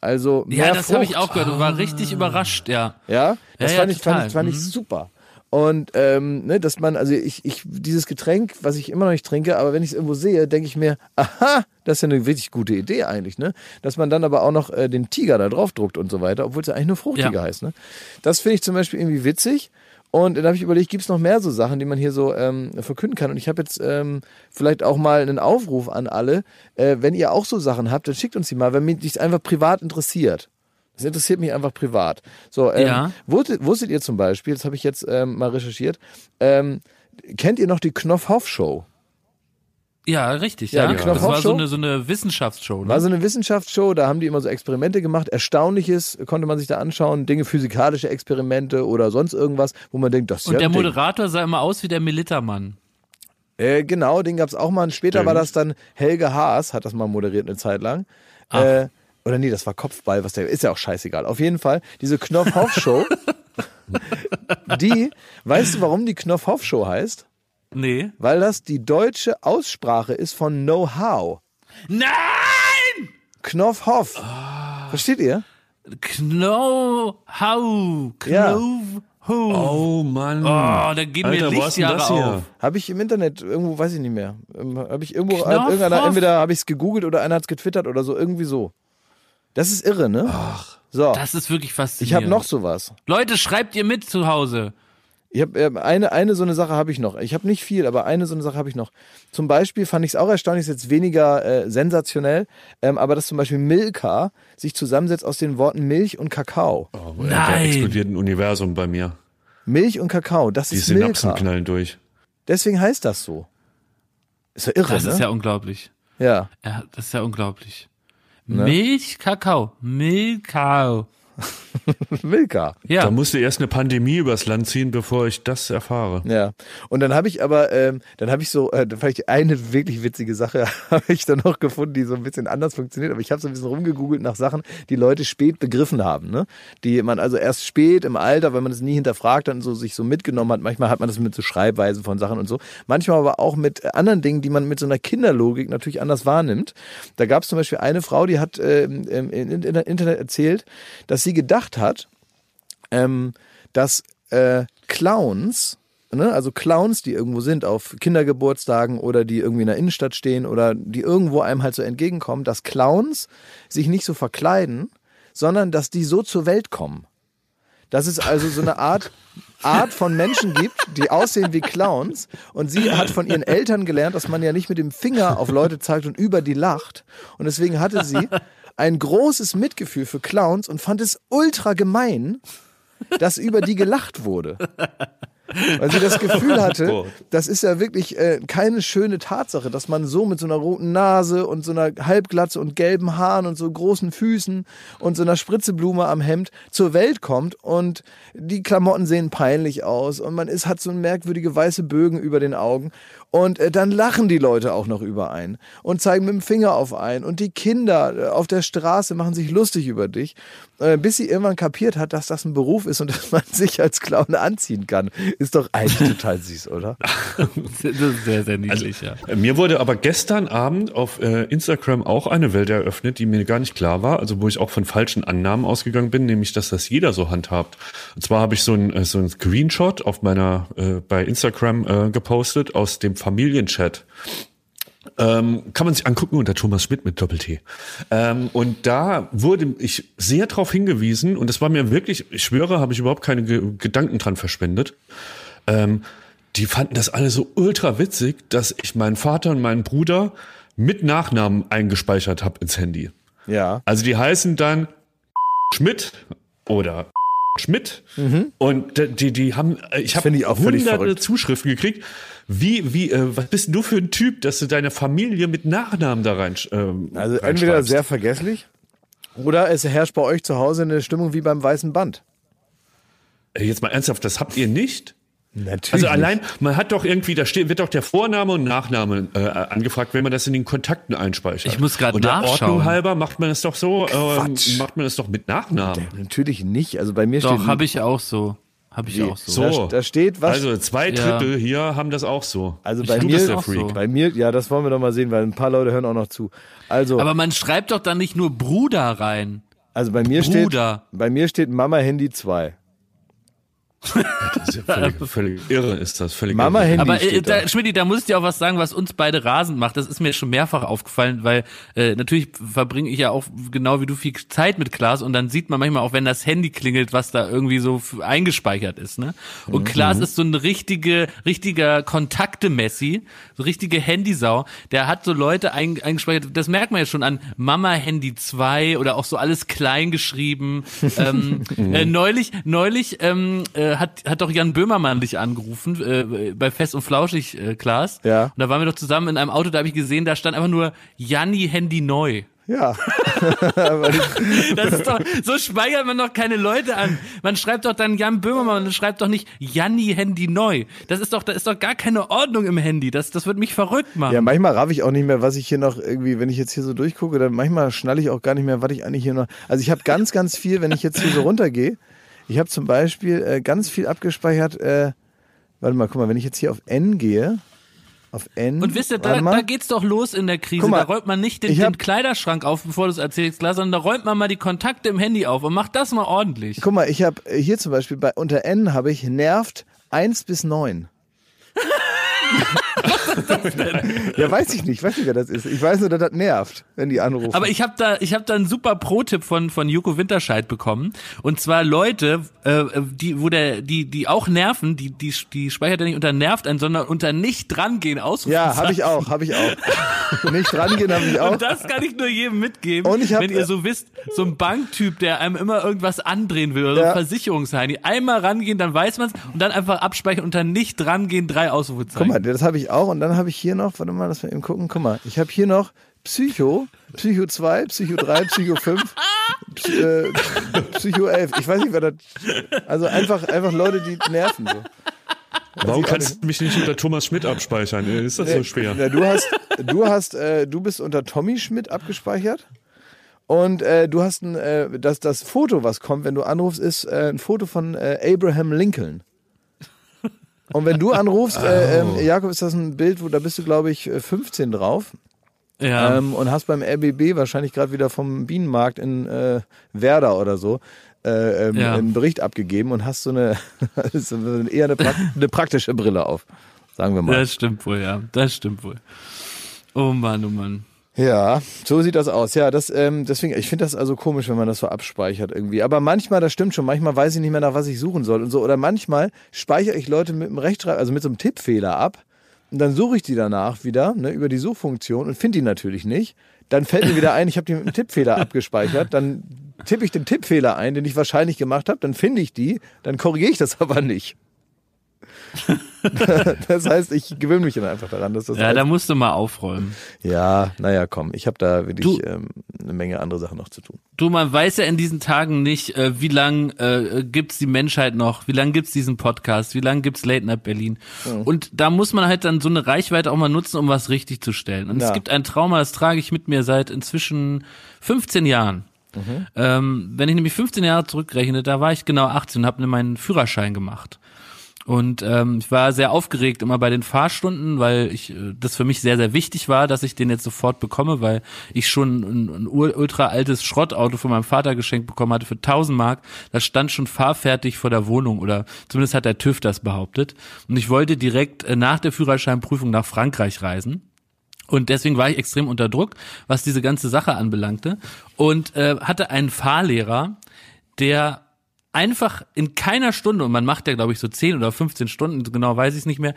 Also mehr Ja, das habe ich auch gehört und war richtig überrascht, ja. Ja, das Ja, fand, ich, fand ich fand ich Mhm. super. Und ähm, ne, dass man, also ich, ich, dieses Getränk, was ich immer noch nicht trinke, aber wenn ich es irgendwo sehe, denke ich mir, aha, das ist ja eine wirklich gute Idee eigentlich, ne? Dass man dann aber auch noch äh, den Tiger da drauf druckt und so weiter, obwohl es ja eigentlich nur fruchtiger heißt, ne? Das finde ich zum Beispiel irgendwie witzig. Und dann habe ich überlegt, gibt es noch mehr so Sachen, die man hier so ähm, verkünden kann? Und ich habe jetzt ähm, vielleicht auch mal einen Aufruf an alle. Äh, wenn ihr auch so Sachen habt, dann schickt uns die mal, wenn mich das einfach privat interessiert. Das interessiert mich einfach privat. So, ähm, Ja. wusstet, wusstet ihr zum Beispiel, das habe ich jetzt ähm, mal recherchiert, ähm, kennt ihr noch die Knopf-Hoff-Show? Ja, richtig, Ja, ja. die das war so eine, so eine Wissenschaftsshow. Ne? War so eine Wissenschaftsshow, da haben die immer so Experimente gemacht. Erstaunliches konnte man sich da anschauen, Dinge, physikalische Experimente oder sonst irgendwas, wo man denkt, das ist und ja der ein Ding. Moderator sah immer aus wie der Militermann. Äh, genau, den gab's auch mal. Und später Stimmt. war das dann Helge Haas, hat das mal moderiert eine Zeit lang. Äh, oder nee, das war Kopfball, was der ist ja auch scheißegal. Auf jeden Fall, diese Knopf-Hoff-Show, die, weißt du, warum die Knopf-Hoff-Show heißt? Nee. Weil das die deutsche Aussprache ist von Know-how. Nein! Knopf-Hoff. Versteht ihr? Know-how. Ja. Oh Mann. Oh, da gehen mir Alter, denn Lichtjahre das hier? auf. Habe ich im Internet, irgendwo weiß ich nicht mehr. Ähm, Habe ich irgendwo, irgendeiner, entweder habe ich es gegoogelt oder einer hat es getwittert oder so, irgendwie so. Das ist irre, ne? Ach. So. Das ist wirklich Ich faszinierend. habe noch sowas. Leute, schreibt ihr mit zu Hause. Ich habe eine, eine so eine Sache habe ich noch. Ich habe nicht viel, aber eine so eine Sache habe ich noch. Zum Beispiel fand ich es auch erstaunlich, ist jetzt weniger äh, sensationell, ähm, aber dass zum Beispiel Milka sich zusammensetzt aus den Worten Milch und Kakao. Oh, Nein. Da explodiert ein Universum bei mir. Milch und Kakao, das Die ist Synapsen Milka. knallen durch. Deswegen heißt das so. Ist ja irre, Das ne? ist ja unglaublich. ja. Ja, das ist ja unglaublich. Ne? Milch, Kakao. Milkau. Milka. Ja. Da musste erst eine Pandemie übers Land ziehen, bevor ich das erfahre. Ja, und dann habe ich aber, ähm, dann habe ich so, äh, vielleicht eine wirklich witzige Sache habe ich dann noch gefunden, die so ein bisschen anders funktioniert. Aber ich habe so ein bisschen rumgegoogelt nach Sachen, die Leute spät begriffen haben, ne? Die man also erst spät im Alter, weil man es nie hinterfragt dann so sich so mitgenommen hat. Manchmal hat man das mit so Schreibweisen von Sachen und so. Manchmal aber auch mit äh, anderen Dingen, die man mit so einer Kinderlogik natürlich anders wahrnimmt. Da gab es zum Beispiel eine Frau, die hat ähm, im im Internet erzählt, dass sie gedacht hat, ähm, dass äh, Clowns, ne, also Clowns, die irgendwo sind auf Kindergeburtstagen oder die irgendwie in der Innenstadt stehen oder die irgendwo einem halt so entgegenkommen, dass Clowns sich nicht so verkleiden, sondern dass die so zur Welt kommen. Dass es also so eine Art Art von Menschen gibt, die aussehen wie Clowns. Und sie hat von ihren Eltern gelernt, dass man ja nicht mit dem Finger auf Leute zeigt und über die lacht. Und deswegen hatte sie ein großes Mitgefühl für Clowns und fand es ultra gemein, dass über die gelacht wurde. Weil sie das Gefühl hatte, Gott. das ist ja wirklich äh, keine schöne Tatsache, dass man so mit so einer roten Nase und so einer Halbglatze und gelben Haaren und so großen Füßen und so einer Spritzeblume am Hemd zur Welt kommt und die Klamotten sehen peinlich aus und man ist, hat so merkwürdige weiße Bögen über den Augen und äh, dann lachen die Leute auch noch über einen und zeigen mit dem Finger auf einen und die Kinder äh, auf der Straße machen sich lustig über dich, äh, bis sie irgendwann kapiert hat, dass das ein Beruf ist und dass man sich als Clown anziehen kann. Ist doch eigentlich total süß, oder? Das ist sehr, sehr niedlich, ja. Äh, Mir wurde aber gestern Abend auf äh, Instagram auch eine Welt eröffnet, die mir gar nicht klar war, also wo ich auch von falschen Annahmen ausgegangen bin, nämlich dass das jeder so handhabt. Und zwar habe ich so ein, äh, so ein Screenshot auf meiner äh, bei Instagram äh, gepostet aus dem Familienchat. Ähm, kann man sich angucken unter Thomas Schmidt mit Doppel-T. Ähm, und da wurde ich sehr darauf hingewiesen, und das war mir wirklich, ich schwöre, habe ich überhaupt keine Ge Gedanken dran verschwendet. Ähm, die fanden das alle so ultra witzig, dass ich meinen Vater und meinen Bruder mit Nachnamen eingespeichert habe ins Handy. Ja. Also die heißen dann Schmidt oder Schmidt und d- die die haben äh, ich habe hunderte. Zuschriften gekriegt. Wie wie äh, was bist denn du für ein Typ, dass du deine Familie mit Nachnamen da rein ähm, Also entweder sehr vergesslich oder es herrscht bei euch zu Hause eine Stimmung wie beim weißen Band. Äh, jetzt mal ernsthaft, das habt ihr nicht? Natürlich. Also allein, man hat doch irgendwie, da steht, wird doch der Vorname und Nachname äh, angefragt, wenn man das in den Kontakten einspeichert. Ich muss der nachschauen. Ordnung halber macht man es doch so, ähm, macht man es doch mit Nachnamen. Natürlich nicht. Also bei mir Doch, steht habe ich auch so. Habe ich auch so. So. Da, da steht was. Also zwei Ja. Drittel hier haben das auch so. Also bei mir, das der Freak. so. bei mir, ja, das wollen wir doch mal sehen, weil ein paar Leute hören auch noch zu. Also, Aber man schreibt doch dann nicht nur Bruder rein. also bei mir steht, Bruder. bei mir steht Mama Handy 2. Das ist ja völlig, völlig irre ist das. Völlig Mama irre. Handy Aber äh, steht da. da, Schmidt, da muss ich dir auch was sagen, was uns beide rasend macht. Das ist mir schon mehrfach aufgefallen, weil äh, natürlich verbringe ich ja auch genau wie du viel Zeit mit Klaas und dann sieht man manchmal auch, wenn das Handy klingelt, was da irgendwie so eingespeichert ist. Ne? Und Klaas ist so ein richtige, richtiger Kontakte-Messi, so richtige Handysau. Der hat so Leute ein, eingespeichert, das merkt man ja schon an Mama Handy 2 oder auch so alles klein geschrieben. ähm, äh, neulich, neulich ähm, äh, hat, hat doch Jan Böhmermann dich angerufen, äh, bei Fest und Flauschig, äh, Klaas. Ja. Und da waren wir doch zusammen in einem Auto, da habe ich gesehen, da stand einfach nur Janni Handy neu. Ja. Das ist doch, so speichert man doch keine Leute an. Man schreibt doch dann Jan Böhmermann, man schreibt doch nicht Janni Handy neu. Das ist doch, da ist doch gar keine Ordnung im Handy. Das, das wird mich verrückt machen. Ja, manchmal raff ich auch nicht mehr, was ich hier noch irgendwie, wenn ich jetzt hier so durchgucke, dann manchmal schnalle ich auch gar nicht mehr, was ich eigentlich hier noch. Also ich habe ganz, ganz viel, wenn ich jetzt hier so runtergehe. Ich habe zum Beispiel äh, ganz viel abgespeichert. Äh, warte mal, guck mal, wenn ich jetzt hier auf N gehe, auf N. Und wisst ihr, da, da geht's doch los in der Krise. Mal, da räumt man nicht den, hab- den Kleiderschrank auf, bevor du es erzählst, klar, sondern da räumt man mal die Kontakte im Handy auf und macht das mal ordentlich. Guck mal, ich habe hier zum Beispiel bei unter N habe ich nervt 1 bis 9. ja, weiß ich nicht, weiß nicht, wer das ist. Ich weiß nur, dass das nervt, wenn die anrufen. Aber ich habe da, ich habe da einen super Pro-Tipp von von Joko Winterscheid bekommen. Und zwar Leute, äh, die, wo der, die, die auch nerven, die, die, die speichert er nicht unter nervt ein, sondern unter nicht drangehen aus. ja, habe ich auch, habe ich auch. nicht rangehen habe ich auch. Und das kann ich nur jedem mitgeben, Und ich hab- wenn ihr so wisst, so ein Banktyp, der einem immer irgendwas andrehen will oder Ja. so Versicherungsheini, einmal rangehen, dann weiß man's und dann einfach abspeichern unter nicht drangehen, drei Ausrufezeichen. Mal, das habe ich auch. Und dann habe ich hier noch, warte mal, lass mal eben gucken. Guck mal, ich habe hier noch Psycho, Psycho 2, Psycho 3, Psycho 5, Psy, äh, Psycho 11. Ich weiß nicht, wer das. Also einfach, einfach Leute, die nerven so. Warum kannst du mich nicht unter Thomas Schmidt abspeichern? Ist das so schwer? Ja, du hast, du hast, äh, du bist unter Tommy Schmidt abgespeichert. Und äh, du hast ein, äh, das, das Foto, was kommt, wenn du anrufst, ist äh, ein Foto von äh, Abraham Lincoln. Und wenn du anrufst, äh, ähm, Jakob, ist das ein Bild, wo da bist du, glaube ich, äh, 15 drauf. Ja. Ähm, und hast beim RBB wahrscheinlich gerade wieder vom Bienenmarkt in äh, Werder oder so äh, ähm, Ja. einen Bericht abgegeben und hast so eine, eher eine, prak eine praktische Brille auf, sagen wir mal. Das stimmt wohl, ja. Das stimmt wohl. Oh Mann, oh Mann. Ja, so sieht das aus. Ja, das, ähm, deswegen, ich finde das also komisch, wenn man das so abspeichert irgendwie. Aber manchmal, das stimmt schon, manchmal weiß ich nicht mehr, nach was ich suchen soll und so. Oder manchmal speichere ich Leute mit einem Rechtschreib, also mit so einem Tippfehler ab. Und dann suche ich die danach wieder, ne, über die Suchfunktion und finde die natürlich nicht. Dann fällt mir wieder ein, ich habe die mit einem Tippfehler abgespeichert. Dann tippe ich den Tippfehler ein, den ich wahrscheinlich gemacht habe. Dann finde ich die, dann korrigiere ich das aber nicht. das heißt, ich gewöhne mich dann einfach daran, dass das Ja, als- da musst du mal aufräumen. ja, naja, komm, ich habe da wirklich ähm, eine Menge andere Sachen noch zu tun. Du, man weiß ja in diesen Tagen nicht, äh, wie lang äh, gibt's die Menschheit noch, wie lang gibt's diesen Podcast, wie lang gibt's Late Night Berlin. Und da muss man halt dann so eine Reichweite auch mal nutzen, um was richtig zu stellen. Und Ja. es gibt ein Trauma, das trage ich mit mir seit inzwischen 15 Jahren. Ähm, wenn ich nämlich 15 Jahre zurückrechne, da war ich genau 18 und habe meinen Führerschein gemacht. Und ähm, ich war sehr aufgeregt immer bei den Fahrstunden, weil ich äh, das für mich sehr, sehr wichtig war, dass ich den jetzt sofort bekomme, weil ich schon ein, ein ultra altes Schrottauto von meinem Vater geschenkt bekommen hatte für 1000 Mark. Das stand schon fahrfertig vor der Wohnung oder zumindest hat der TÜV das behauptet. Und ich wollte direkt äh, nach der Führerscheinprüfung nach Frankreich reisen. Und deswegen war ich extrem unter Druck, was diese ganze Sache anbelangte. Und äh, hatte einen Fahrlehrer, der einfach in keiner Stunde, und man macht ja, glaube ich, so 10 oder 15 Stunden, genau weiß ich es nicht mehr,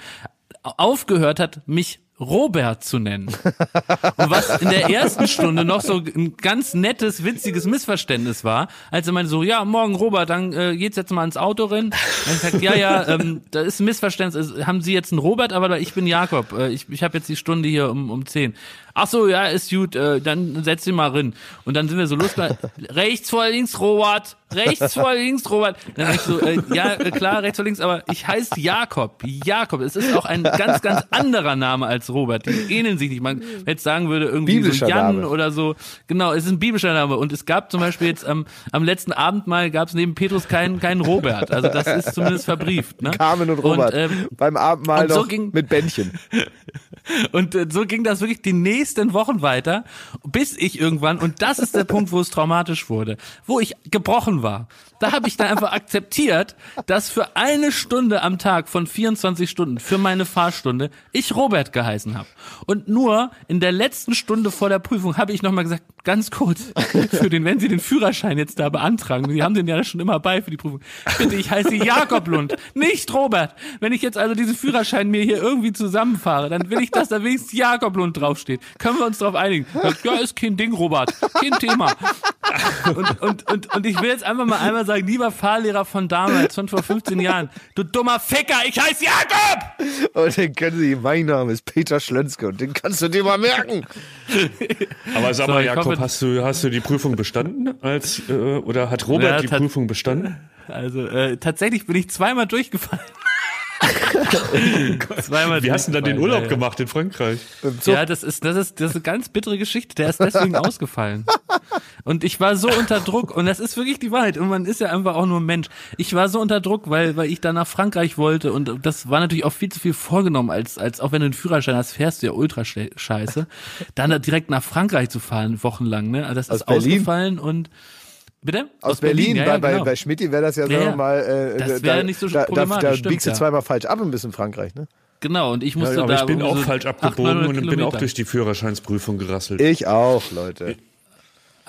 aufgehört hat, mich Robert zu nennen. Und was in der ersten Stunde noch so ein ganz nettes, witziges Missverständnis war, als er meinte so, ja, morgen Robert, dann äh, geht's jetzt mal ins Auto rein. Dann gesagt, ja, ja, ähm, da ist ein Missverständnis. Es- Haben Sie jetzt einen Robert, aber ich bin Jakob. Äh, ich ich habe jetzt die Stunde hier um, um 10. Ach so, ja, ist gut, äh, dann setz dich mal rein. Und dann sind wir so losgegangen. rechts vor links, Robert. Rechts vor links, Robert. Dann ich so, äh, ja, äh, klar, rechts vor links, aber ich heiße Jakob. Jakob. Es ist auch ein ganz, ganz anderer Name als Robert. Die ähneln sich nicht. Man jetzt sagen würde, irgendwie so Jan Name. oder so. Genau, es ist ein biblischer Name. Und es gab zum Beispiel jetzt am, am letzten Abendmahl gab es neben Petrus keinen, keinen Robert. Also das ist zumindest verbrieft. Ne? Carmen und Robert. ähm, beim Abendmahl und so noch ging- mit Bändchen. Und äh, so ging das wirklich die nächsten Wochen weiter, bis ich irgendwann, und das ist der Punkt, wo es traumatisch wurde, wo ich gebrochen war. Da habe ich dann einfach akzeptiert, dass für eine Stunde am Tag von 24 Stunden, für meine Fahrstunde, ich Robert geheißen habe. Und nur in der letzten Stunde vor der Prüfung habe ich nochmal gesagt, ganz kurz, für den, wenn Sie den Führerschein jetzt da beantragen, Sie haben den ja schon immer bei für die Prüfung, bitte, ich heiße Jakob Lund, nicht Robert. Wenn ich jetzt also diesen Führerschein mir hier irgendwie zusammenfahre, dann will ich, dass da wenigstens Jakob Lund draufsteht. Können wir uns darauf einigen? Ja, ist kein Ding, Robert. Kein Thema. Und, und, und, und ich will jetzt einfach mal einmal sagen, lieber Fahrlehrer von damals, von vor 15 Jahren, du dummer Ficker, ich heiße Jakob! Und den können Sie, mein Name ist Peter Schlönske und den kannst du dir mal merken. Aber sag So, mal, Jakob, hast du, hast du die Prüfung bestanden? Als, äh, oder hat Robert Ja, die Prüfung bestanden? Also äh, tatsächlich bin ich zweimal durchgefallen. Zweimal Wie hast du denn dann den Urlaub ja, gemacht in Frankreich? Ja, das ist, das ist, das ist eine ganz bittere Geschichte. Der ist deswegen ausgefallen. Und ich war so unter Druck. Und das ist wirklich die Wahrheit. Und man ist ja einfach auch nur ein Mensch. Ich war so unter Druck, weil, weil ich da nach Frankreich wollte. Und das war natürlich auch viel zu viel vorgenommen, als, als auch wenn du einen Führerschein hast, fährst du ja ultra scheiße. Dann da direkt nach Frankreich zu fahren, wochenlang, ne? Also das Aus ist Berlin? ausgefallen und, bitte? Aus, Berlin, ja, bei, ja, bei, genau. bei Schmidti wäre das ja, sagen Ja, wir ja. mal, äh, Das da, wäre nicht so da, da, problematisch, da stimmt, biegst du ja. zweimal falsch ab ein bisschen Frankreich, ne? Genau, und ich musste Ja, aber da ich bin auch so falsch 800, abgebogen 900 und bin auch durch die Führerscheinsprüfung gerasselt. Ich auch, Leute.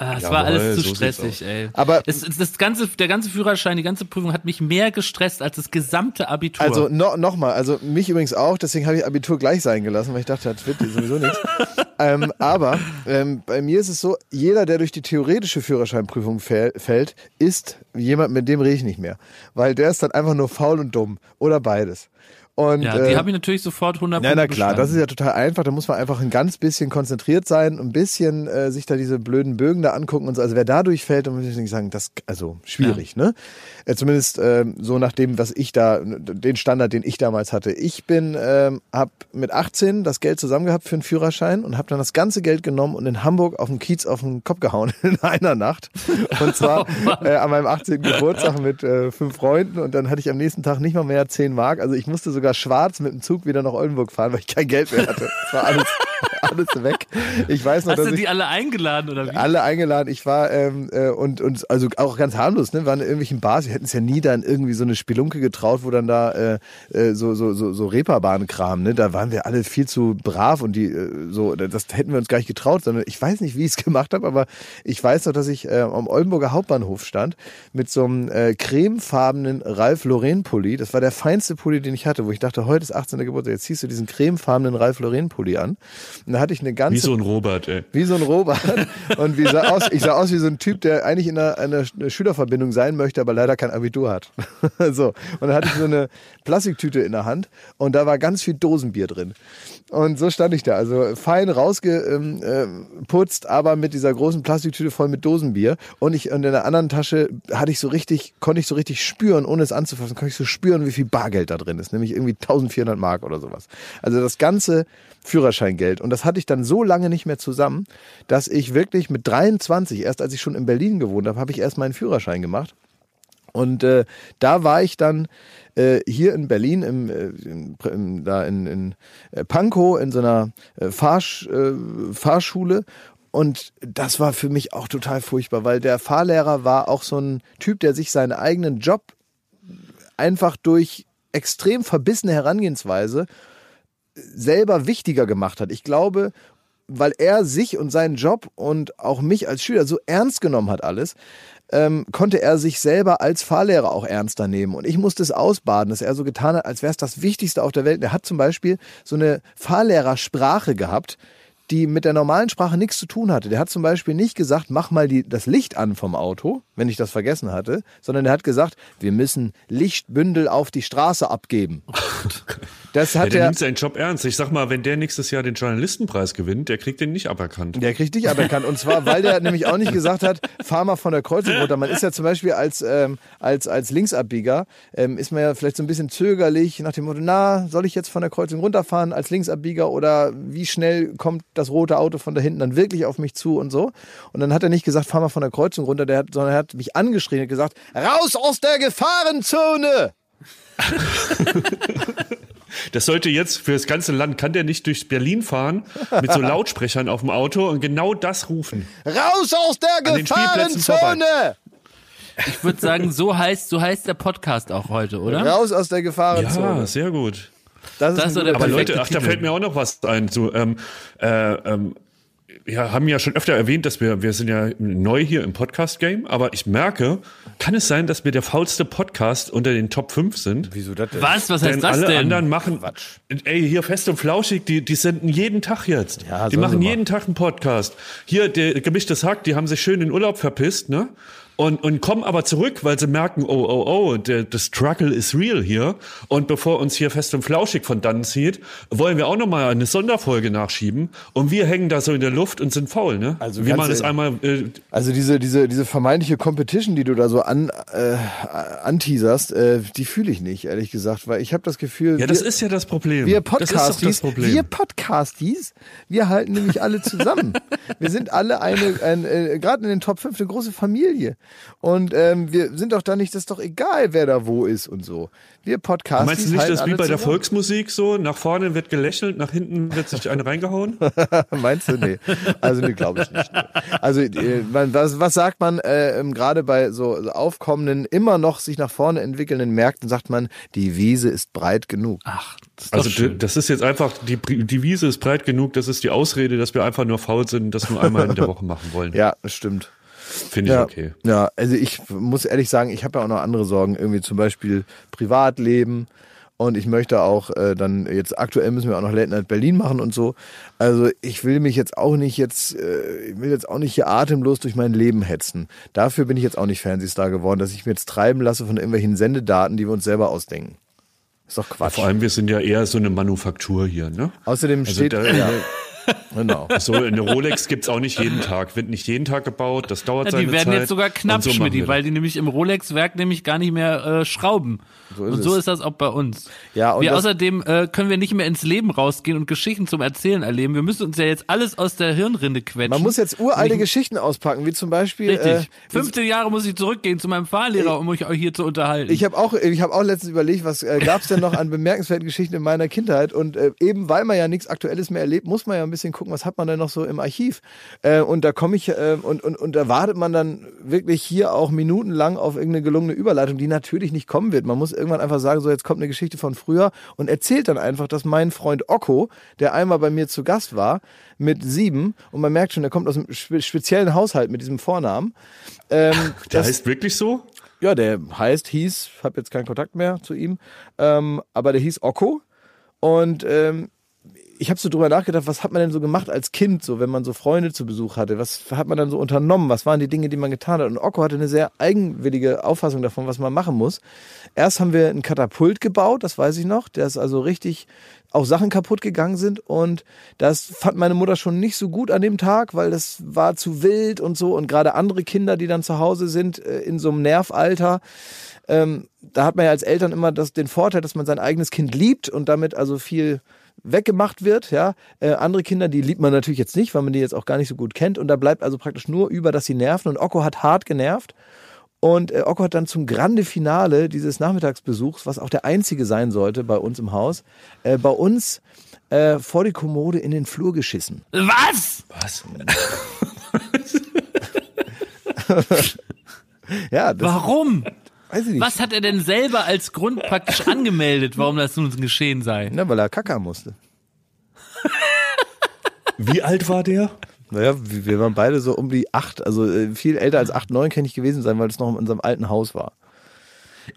Ah, es Jawohl, war alles zu so stressig, ey. Aber- es, es, das ganze, der ganze Führerschein, die ganze Prüfung hat mich mehr gestresst als das gesamte Abitur. Also no, nochmal, also mich übrigens auch, deswegen habe ich Abitur gleich sein gelassen, weil ich dachte, das wird sowieso nichts. ähm, aber ähm, bei mir ist es so, jeder, der durch die theoretische Führerscheinprüfung fäll- fällt, ist jemand, mit dem rede ich nicht mehr. Weil der ist dann einfach nur faul und dumm. Oder beides. Und, ja, die äh, habe ich natürlich sofort 100 Ja, na klar, das ist ja total einfach. Da muss man einfach ein ganz bisschen konzentriert sein, ein bisschen äh, sich da diese blöden Bögen da angucken und so. Also wer da durchfällt, dann muss ich nicht sagen, das also schwierig, ne? Äh, zumindest ähm, so nach dem, was ich da, den Standard, den ich damals hatte. Ich bin, ähm, hab mit 18 das Geld zusammen gehabt für einen Führerschein und habe dann das ganze Geld genommen und in Hamburg auf dem Kiez auf den Kopf gehauen in einer Nacht. Und zwar äh, an meinem 18. Geburtstag mit äh, fünf Freunden und dann hatte ich am nächsten Tag nicht mal mehr 10 Mark. Also ich musste sogar schwarz mit dem Zug wieder nach Oldenburg fahren, weil ich kein Geld mehr hatte. Es war alles, alles weg. Ich weiß noch, Hast dass du ich die alle eingeladen oder wie? alle eingeladen. Ich war ähm, äh, und und also auch ganz harmlos, ne? Waren in irgendwelchen Bars. Wir hätten es ja nie dann irgendwie so eine Spelunke getraut, wo dann da äh, äh, so so so so Reeperbahn-Kram, ne? Da waren wir alle viel zu brav und die äh, so das hätten wir uns gar nicht getraut, sondern ich weiß nicht, wie ich es gemacht habe, aber ich weiß noch, dass ich äh, am Oldenburger Hauptbahnhof stand mit so einem äh, cremefarbenen Ralph Lauren Pulli. Das war der feinste Pulli, den ich hatte, wo ich dachte, heute ist 18. Geburtstag, jetzt ziehst du diesen cremefarbenen Ralph Lauren Pulli an Und da hatte ich eine ganze Wie so ein Robert, ey. wie so ein Robert. Und wie sah aus, ich sah aus wie so ein Typ, der eigentlich in einer, einer Schülerverbindung sein möchte, aber leider kein Abitur hat. so. Und dann hatte ich so eine Plastiktüte in der Hand und da war ganz viel Dosenbier drin. Und so stand ich da, also fein rausgeputzt, aber mit dieser großen Plastiktüte voll mit Dosenbier. Und ich und in der anderen Tasche hatte ich so richtig, konnte ich so richtig spüren, ohne es anzufassen, konnte ich so spüren, wie viel Bargeld da drin ist, nämlich irgendwie 1400 Mark oder sowas. Also das ganze Führerscheingeld. Und das hatte ich dann so lange nicht mehr zusammen, dass ich wirklich mit 23, erst als ich schon in Berlin gewohnt habe, habe ich erst meinen Führerschein gemacht. Und äh, da war ich dann äh, hier in Berlin, im, äh, in, in, da in, in äh, Pankow, in so einer Fahrsch, Fahrschule. Und das war für mich auch total furchtbar, weil der Fahrlehrer war auch so ein Typ, der sich seinen eigenen Job einfach durch extrem verbissene Herangehensweise selber wichtiger gemacht hat. Ich glaube, weil er sich und seinen Job und auch mich als Schüler so ernst genommen hat alles, ähm, konnte er sich selber als Fahrlehrer auch ernster nehmen. Und ich musste es ausbaden, dass er so getan hat, als wäre es das Wichtigste auf der Welt. Er hat zum Beispiel so eine Fahrlehrersprache gehabt, die mit der normalen Sprache nichts zu tun hatte. Der hat zum Beispiel nicht gesagt, mach mal die, das Licht an vom Auto, wenn ich das vergessen hatte, sondern er hat gesagt, wir müssen Lichtbündel auf die Straße abgeben. Das Ja, hat der er. nimmt seinen Job ernst. Ich sag mal, wenn der nächstes Jahr den Journalistenpreis gewinnt, der kriegt den nicht aberkannt. Der kriegt dich aberkannt. Und zwar, weil der nämlich auch nicht gesagt hat, fahr mal von der Kreuzung runter. Man ist ja zum Beispiel als, ähm, als, als Linksabbieger, ähm, ist man ja vielleicht so ein bisschen zögerlich nach dem Motto, na, soll ich jetzt von der Kreuzung runterfahren als Linksabbieger oder wie schnell kommt das rote Auto von da hinten dann wirklich auf mich zu und so. Und dann hat er nicht gesagt, fahr mal von der Kreuzung runter, der hat, sondern er hat mich angeschrien und gesagt, raus aus der Gefahrenzone! Das sollte jetzt für das ganze Land, kann der nicht durch Berlin fahren mit so Lautsprechern auf dem Auto und genau das rufen. Raus aus der Gefahrenzone! Ich würde sagen, so heißt, so heißt der Podcast auch heute, oder? Raus aus der Gefahrenzone. Ja, sehr gut. Das Das ist so der Aber Leute, ach, da fällt mir auch noch was ein. So, ähm, äh, ähm, wir haben ja schon öfter erwähnt, dass wir, wir sind ja neu hier im Podcast-Game, aber ich merke, kann es sein, dass wir der faulste Podcast unter den Top 5 sind? Wieso das denn? Was? Was heißt Denn das alle denn? anderen machen, ey, hier fest und flauschig, die, die senden jeden Tag jetzt. Ja, die machen jeden Tag einen Podcast. Hier, der gemischtes Hack, die haben sich schön in Urlaub verpisst, ne? Und, und kommen aber zurück, weil sie merken, oh, oh, oh, der, der Struggle is real hier. Und bevor uns hier fest und flauschig von dann zieht, wollen wir auch nochmal eine Sonderfolge nachschieben. Und wir hängen da so in der Luft und sind faul, ne? Also machen es ehrlich. einmal, äh, Also diese, diese, diese vermeintliche Competition, die du da so an, äh, anteaserst, äh, die fühle ich nicht, ehrlich gesagt, weil ich habe das Gefühl, ja, das wir, ist ja das Problem. wir das Podcasties, das wir Podcasties, wir halten nämlich alle zusammen. wir sind alle eine, ein, äh, gerade in den Top 5 eine große Familie. Und ähm, wir sind doch da nicht, das ist doch egal, wer da wo ist und so. Wir Podcasties Meinst du nicht, halten dass wie bei der. Volksmusik so, nach vorne wird gelächelt, nach hinten wird sich eine reingehauen? Meinst du? Nee. Also, nee, glaube ich nicht. Also, äh, man, was, was sagt man äh, ähm, gerade bei so aufkommenden, immer noch sich nach vorne entwickelnden Märkten, sagt man, die Wiese ist breit genug. Ach, das ist doch Also schön. das ist jetzt einfach, die, die Wiese ist breit genug, das ist die Ausrede, dass wir einfach nur faul sind, das nur einmal in der Woche machen wollen. Ja, das stimmt. Finde ich Ja, okay. ja, also ich muss ehrlich sagen, ich habe ja auch noch andere Sorgen, irgendwie zum Beispiel Privatleben. Und ich möchte auch äh, dann jetzt aktuell müssen wir auch noch Late Night Berlin machen und so. Also ich will mich jetzt auch nicht jetzt, äh, ich will jetzt auch nicht hier atemlos durch mein Leben hetzen. Dafür bin ich jetzt auch nicht Fernsehstar geworden, dass ich mir jetzt treiben lasse von irgendwelchen Sendedaten, die wir uns selber ausdenken. Ist doch Quatsch. Vor allem, wir sind ja eher so eine Manufaktur hier, ne? Außerdem Also steht, da- ja, genau. So eine Rolex gibt's auch nicht jeden Tag, wird nicht jeden Tag gebaut, das dauert Ja, seine die werden Zeit. jetzt sogar knapp, so wir weil die nämlich im Rolex-Werk nämlich gar nicht mehr äh, schrauben. So ist und so es. ist das auch bei uns. Ja, und wir außerdem äh, können wir nicht mehr ins Leben rausgehen und Geschichten zum Erzählen erleben. Wir müssen uns ja jetzt alles aus der Hirnrinde quetschen. Man muss jetzt uralte Geschichten auspacken, wie zum Beispiel. Richtig. Äh, 15 Jahre muss ich zurückgehen zu meinem Fahrlehrer, um mich hier zu unterhalten. Ich habe auch, ich habe auch letztens überlegt, was äh, gab es denn noch an bemerkenswerten Geschichten in meiner Kindheit? Und äh, eben weil man ja nichts Aktuelles mehr erlebt, muss man ja ein bisschen gucken, was hat man denn noch so im Archiv? Äh, und da komme ich äh, und, und und da wartet man dann wirklich hier auch minutenlang auf irgendeine gelungene Überleitung, die natürlich nicht kommen wird. Man muss irgendwann einfach sagen, so jetzt kommt eine Geschichte von früher und erzählt dann einfach, dass mein Freund Okko, der einmal bei mir zu Gast war, mit sieben und man merkt schon, der kommt aus einem spe speziellen Haushalt mit diesem Vornamen. Ähm, Der das- heißt wirklich so? ja, der heißt, hieß, habe jetzt keinen Kontakt mehr zu ihm, ähm, aber der hieß Okko. Und ähm, ich habe so drüber nachgedacht, was hat man denn so gemacht als Kind, so wenn man so Freunde zu Besuch hatte? Was hat man dann so unternommen? Was waren die Dinge, die man getan hat? Und Okko hatte eine sehr eigenwillige Auffassung davon, was man machen muss. Erst haben wir ein Katapult gebaut, das weiß ich noch. Der ist also richtig auch Sachen kaputt gegangen sind und das fand meine Mutter schon nicht so gut an dem Tag, weil das war zu wild und so und gerade andere Kinder, die dann zu Hause sind äh, in so einem Nervalter, ähm, da hat man ja als Eltern immer das, den Vorteil, dass man sein eigenes Kind liebt und damit also viel weggemacht wird, ja. Äh, andere Kinder, die liebt man natürlich jetzt nicht, weil man die jetzt auch gar nicht so gut kennt und da bleibt also praktisch nur über, dass sie nerven und Okko hat hart genervt und äh, Okko hat dann zum Grande Finale dieses Nachmittagsbesuchs, was auch der einzige sein sollte bei uns im Haus, äh, bei uns äh, vor die Kommode in den Flur geschissen. Was? Was? Ja, das Warum? Weiß ich nicht. Was hat er denn selber als Grund praktisch angemeldet, warum das nun geschehen sei? Na, weil er kackern musste. Wie alt war der? Naja, wir waren beide so um die acht, also äh, viel älter als acht, neun kann ich gewesen sein, weil es noch in unserem alten Haus war.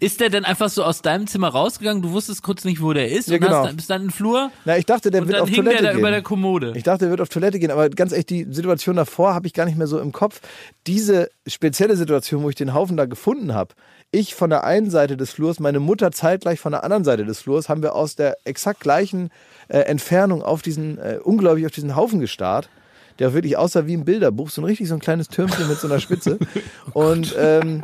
Ist der denn einfach so aus deinem Zimmer rausgegangen? Du wusstest kurz nicht, wo der ist Ja, und genau. hast, bist dann im Flur Na, ich dachte, der und wird dann auf hing der Toilette da gehen. über der Kommode. Ich dachte, er wird auf Toilette gehen, aber ganz echt, die Situation davor habe ich gar nicht mehr so im Kopf. Diese spezielle Situation, wo ich den Haufen da gefunden habe, ich von der einen Seite des Flurs, meine Mutter zeitgleich von der anderen Seite des Flurs, haben wir aus der exakt gleichen äh, Entfernung auf diesen, äh, unglaublich auf diesen Haufen gestarrt, der auch wirklich aussah wie ein Bilderbuch, so ein richtig so ein kleines Türmchen mit so einer Spitze. und ähm,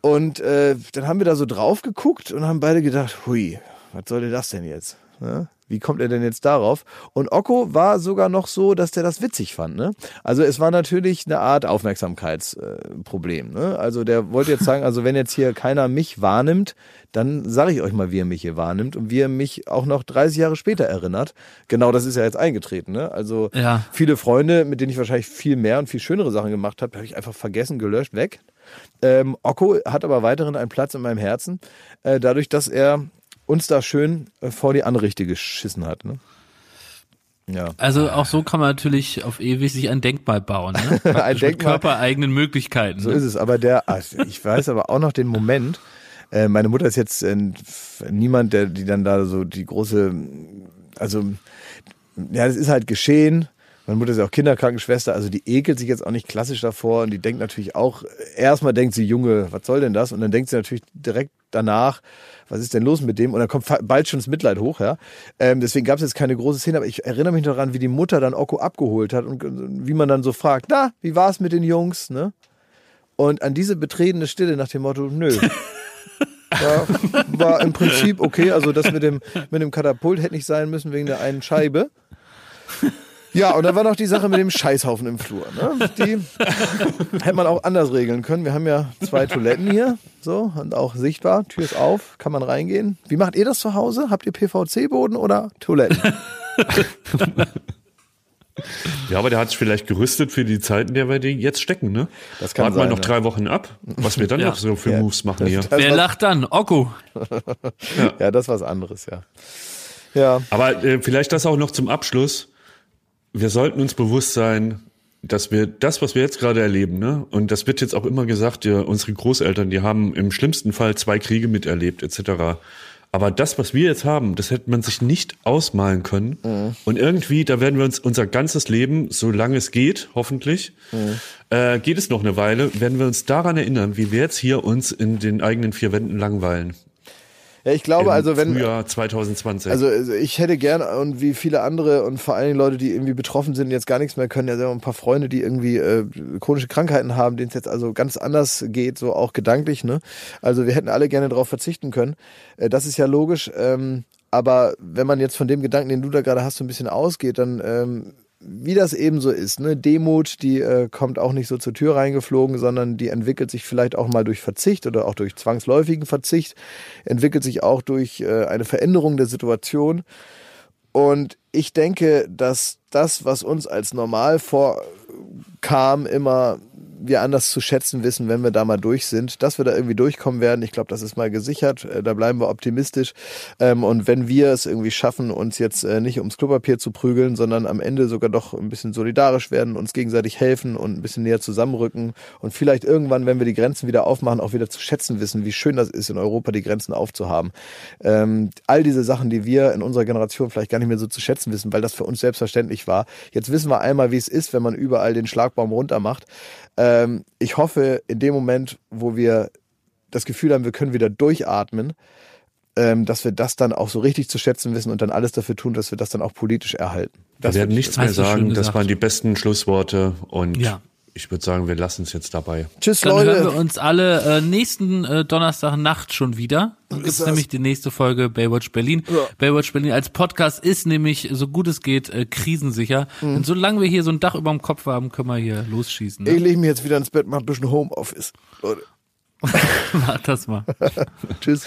und äh, dann haben wir da so drauf geguckt und haben beide gedacht, hui, was soll denn das denn jetzt? Ne? Wie kommt er denn jetzt darauf? Und Okko war sogar noch so, dass der das witzig fand. Ne? Also es war natürlich eine Art Aufmerksamkeitsproblem. Ne? Also der wollte jetzt sagen, also wenn jetzt hier keiner mich wahrnimmt, dann sage ich euch mal, wie er mich hier wahrnimmt und wie er mich auch noch 30 Jahre später erinnert. Genau das ist ja jetzt eingetreten. Ne? Also Ja. viele Freunde, mit denen ich wahrscheinlich viel mehr und viel schönere Sachen gemacht habe, habe ich einfach vergessen, gelöscht, weg. Ähm, Okko hat aber weiterhin einen Platz in meinem Herzen, äh, dadurch, dass er uns da schön äh, vor die Anrichte geschissen hat. Ne? Ja. Also auch so kann man natürlich auf ewig sich ein Denkmal bauen. Ne? Mit Denkmal. körpereigenen Möglichkeiten. So ne? ist es. Aber der, also ich weiß aber auch noch den Moment. Äh, meine Mutter ist jetzt äh, niemand, der die dann da so die große, also ja, das ist halt geschehen. Meine Mutter ist ja auch Kinderkrankenschwester, also die ekelt sich jetzt auch nicht klassisch davor und die denkt natürlich auch, erstmal denkt sie, Junge, was soll denn das? Und dann denkt sie natürlich direkt danach, was ist denn los mit dem? Und dann kommt bald schon das Mitleid hoch, ja. Ähm, deswegen gab es jetzt keine große Szene, aber ich erinnere mich noch daran, wie die Mutter dann Okko abgeholt hat und wie man dann so fragt, na, wie war es mit den Jungs, ne? Und an diese betretene Stille nach dem Motto, nö. Ja, war im Prinzip okay. Also das mit dem, mit dem Katapult hätte nicht sein müssen wegen der einen Scheibe. Ja, und dann war noch die Sache mit dem Scheißhaufen im Flur. Ne? Die hätte man auch anders regeln können. Wir haben ja zwei Toiletten hier, so, und auch sichtbar. Tür ist auf, kann man reingehen. Wie macht ihr das zu Hause? Habt ihr PVC-Boden oder Toiletten? Ja, aber der hat sich vielleicht gerüstet für die Zeiten, in der wir die jetzt stecken, ne? Das kann Warten sein, wir noch ja. drei Wochen ab, was wir dann Ja. noch so für Ja. Moves machen hier. Das Wer lacht dann? Okko. ja, das ist was anderes, ja. Ja, Aber äh, vielleicht das auch noch zum Abschluss. Wir sollten uns bewusst sein, dass wir das, was wir jetzt gerade erleben, ne, und das wird jetzt auch immer gesagt, ja, unsere Großeltern, die haben im schlimmsten Fall zwei Kriege miterlebt, etc. Aber das, was wir jetzt haben, das hätte man sich nicht ausmalen können. Und irgendwie, da werden wir uns unser ganzes Leben, solange es geht, hoffentlich, äh, geht es noch eine Weile, werden wir uns daran erinnern, wie wir jetzt hier uns in den eigenen vier Wänden langweilen. Ja ich glaube, Im also wenn, Frühjahr 2020. Also also ich hätte gern und wie viele andere und vor allen Dingen Leute, die irgendwie betroffen sind, jetzt gar nichts mehr können, ja selber ein paar Freunde, die irgendwie äh, chronische Krankheiten haben, denen es jetzt also ganz anders geht, so auch gedanklich. Ne? Also wir hätten alle gerne darauf verzichten können. Äh, das ist ja logisch. Ähm, aber wenn man jetzt von dem Gedanken, den du da gerade hast, so ein bisschen ausgeht, dann ähm, wie das eben so ist, ne? Demut, die äh, kommt auch nicht so zur Tür reingeflogen, sondern die entwickelt sich vielleicht auch mal durch Verzicht oder auch durch zwangsläufigen Verzicht, entwickelt sich auch durch äh, eine Veränderung der Situation. Und ich denke, dass das, was uns als normal vorkam, immer wir anders zu schätzen wissen, wenn wir da mal durch sind. Dass wir da irgendwie durchkommen werden, ich glaube, das ist mal gesichert. Äh, Da bleiben wir optimistisch. Ähm, Und wenn wir es irgendwie schaffen, uns jetzt äh, nicht ums Klopapier zu prügeln, sondern am Ende sogar doch ein bisschen solidarisch werden, uns gegenseitig helfen und ein bisschen näher zusammenrücken und vielleicht irgendwann, wenn wir die Grenzen wieder aufmachen, auch wieder zu schätzen wissen, wie schön das ist, in Europa die Grenzen aufzuhaben. Ähm, all diese Sachen, die wir in unserer Generation vielleicht gar nicht mehr so zu schätzen wissen, weil das für uns selbstverständlich war. Jetzt wissen wir einmal, wie es ist, wenn man überall den Schlagbaum runter macht. Ähm, ich hoffe, in dem Moment, wo wir das Gefühl haben, wir können wieder durchatmen, ähm, dass wir das dann auch so richtig zu schätzen wissen und dann alles dafür tun, dass wir das dann auch politisch erhalten. Wir werden nichts mehr sagen. Das waren die besten Schlussworte und Ja. Ich würde sagen, wir lassen es jetzt dabei. Tschüss, Dann hören wir Leute. uns alle äh, nächsten äh, Donnerstag Nacht schon wieder. Dann gibt's das. nämlich die nächste Folge Baywatch Berlin. Baywatch Berlin als Podcast ist nämlich, so gut es geht, äh, krisensicher. Und solange wir hier so ein Dach über dem Kopf haben, können wir hier losschießen. Ich Ne? lege mich jetzt wieder ins Bett, mach ein bisschen Homeoffice. Leute, Mach das mal. tschüss.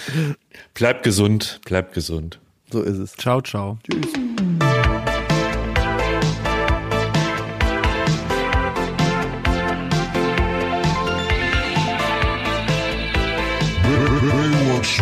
Bleibt gesund, bleibt gesund. So ist es. Ciao, ciao. Baywatch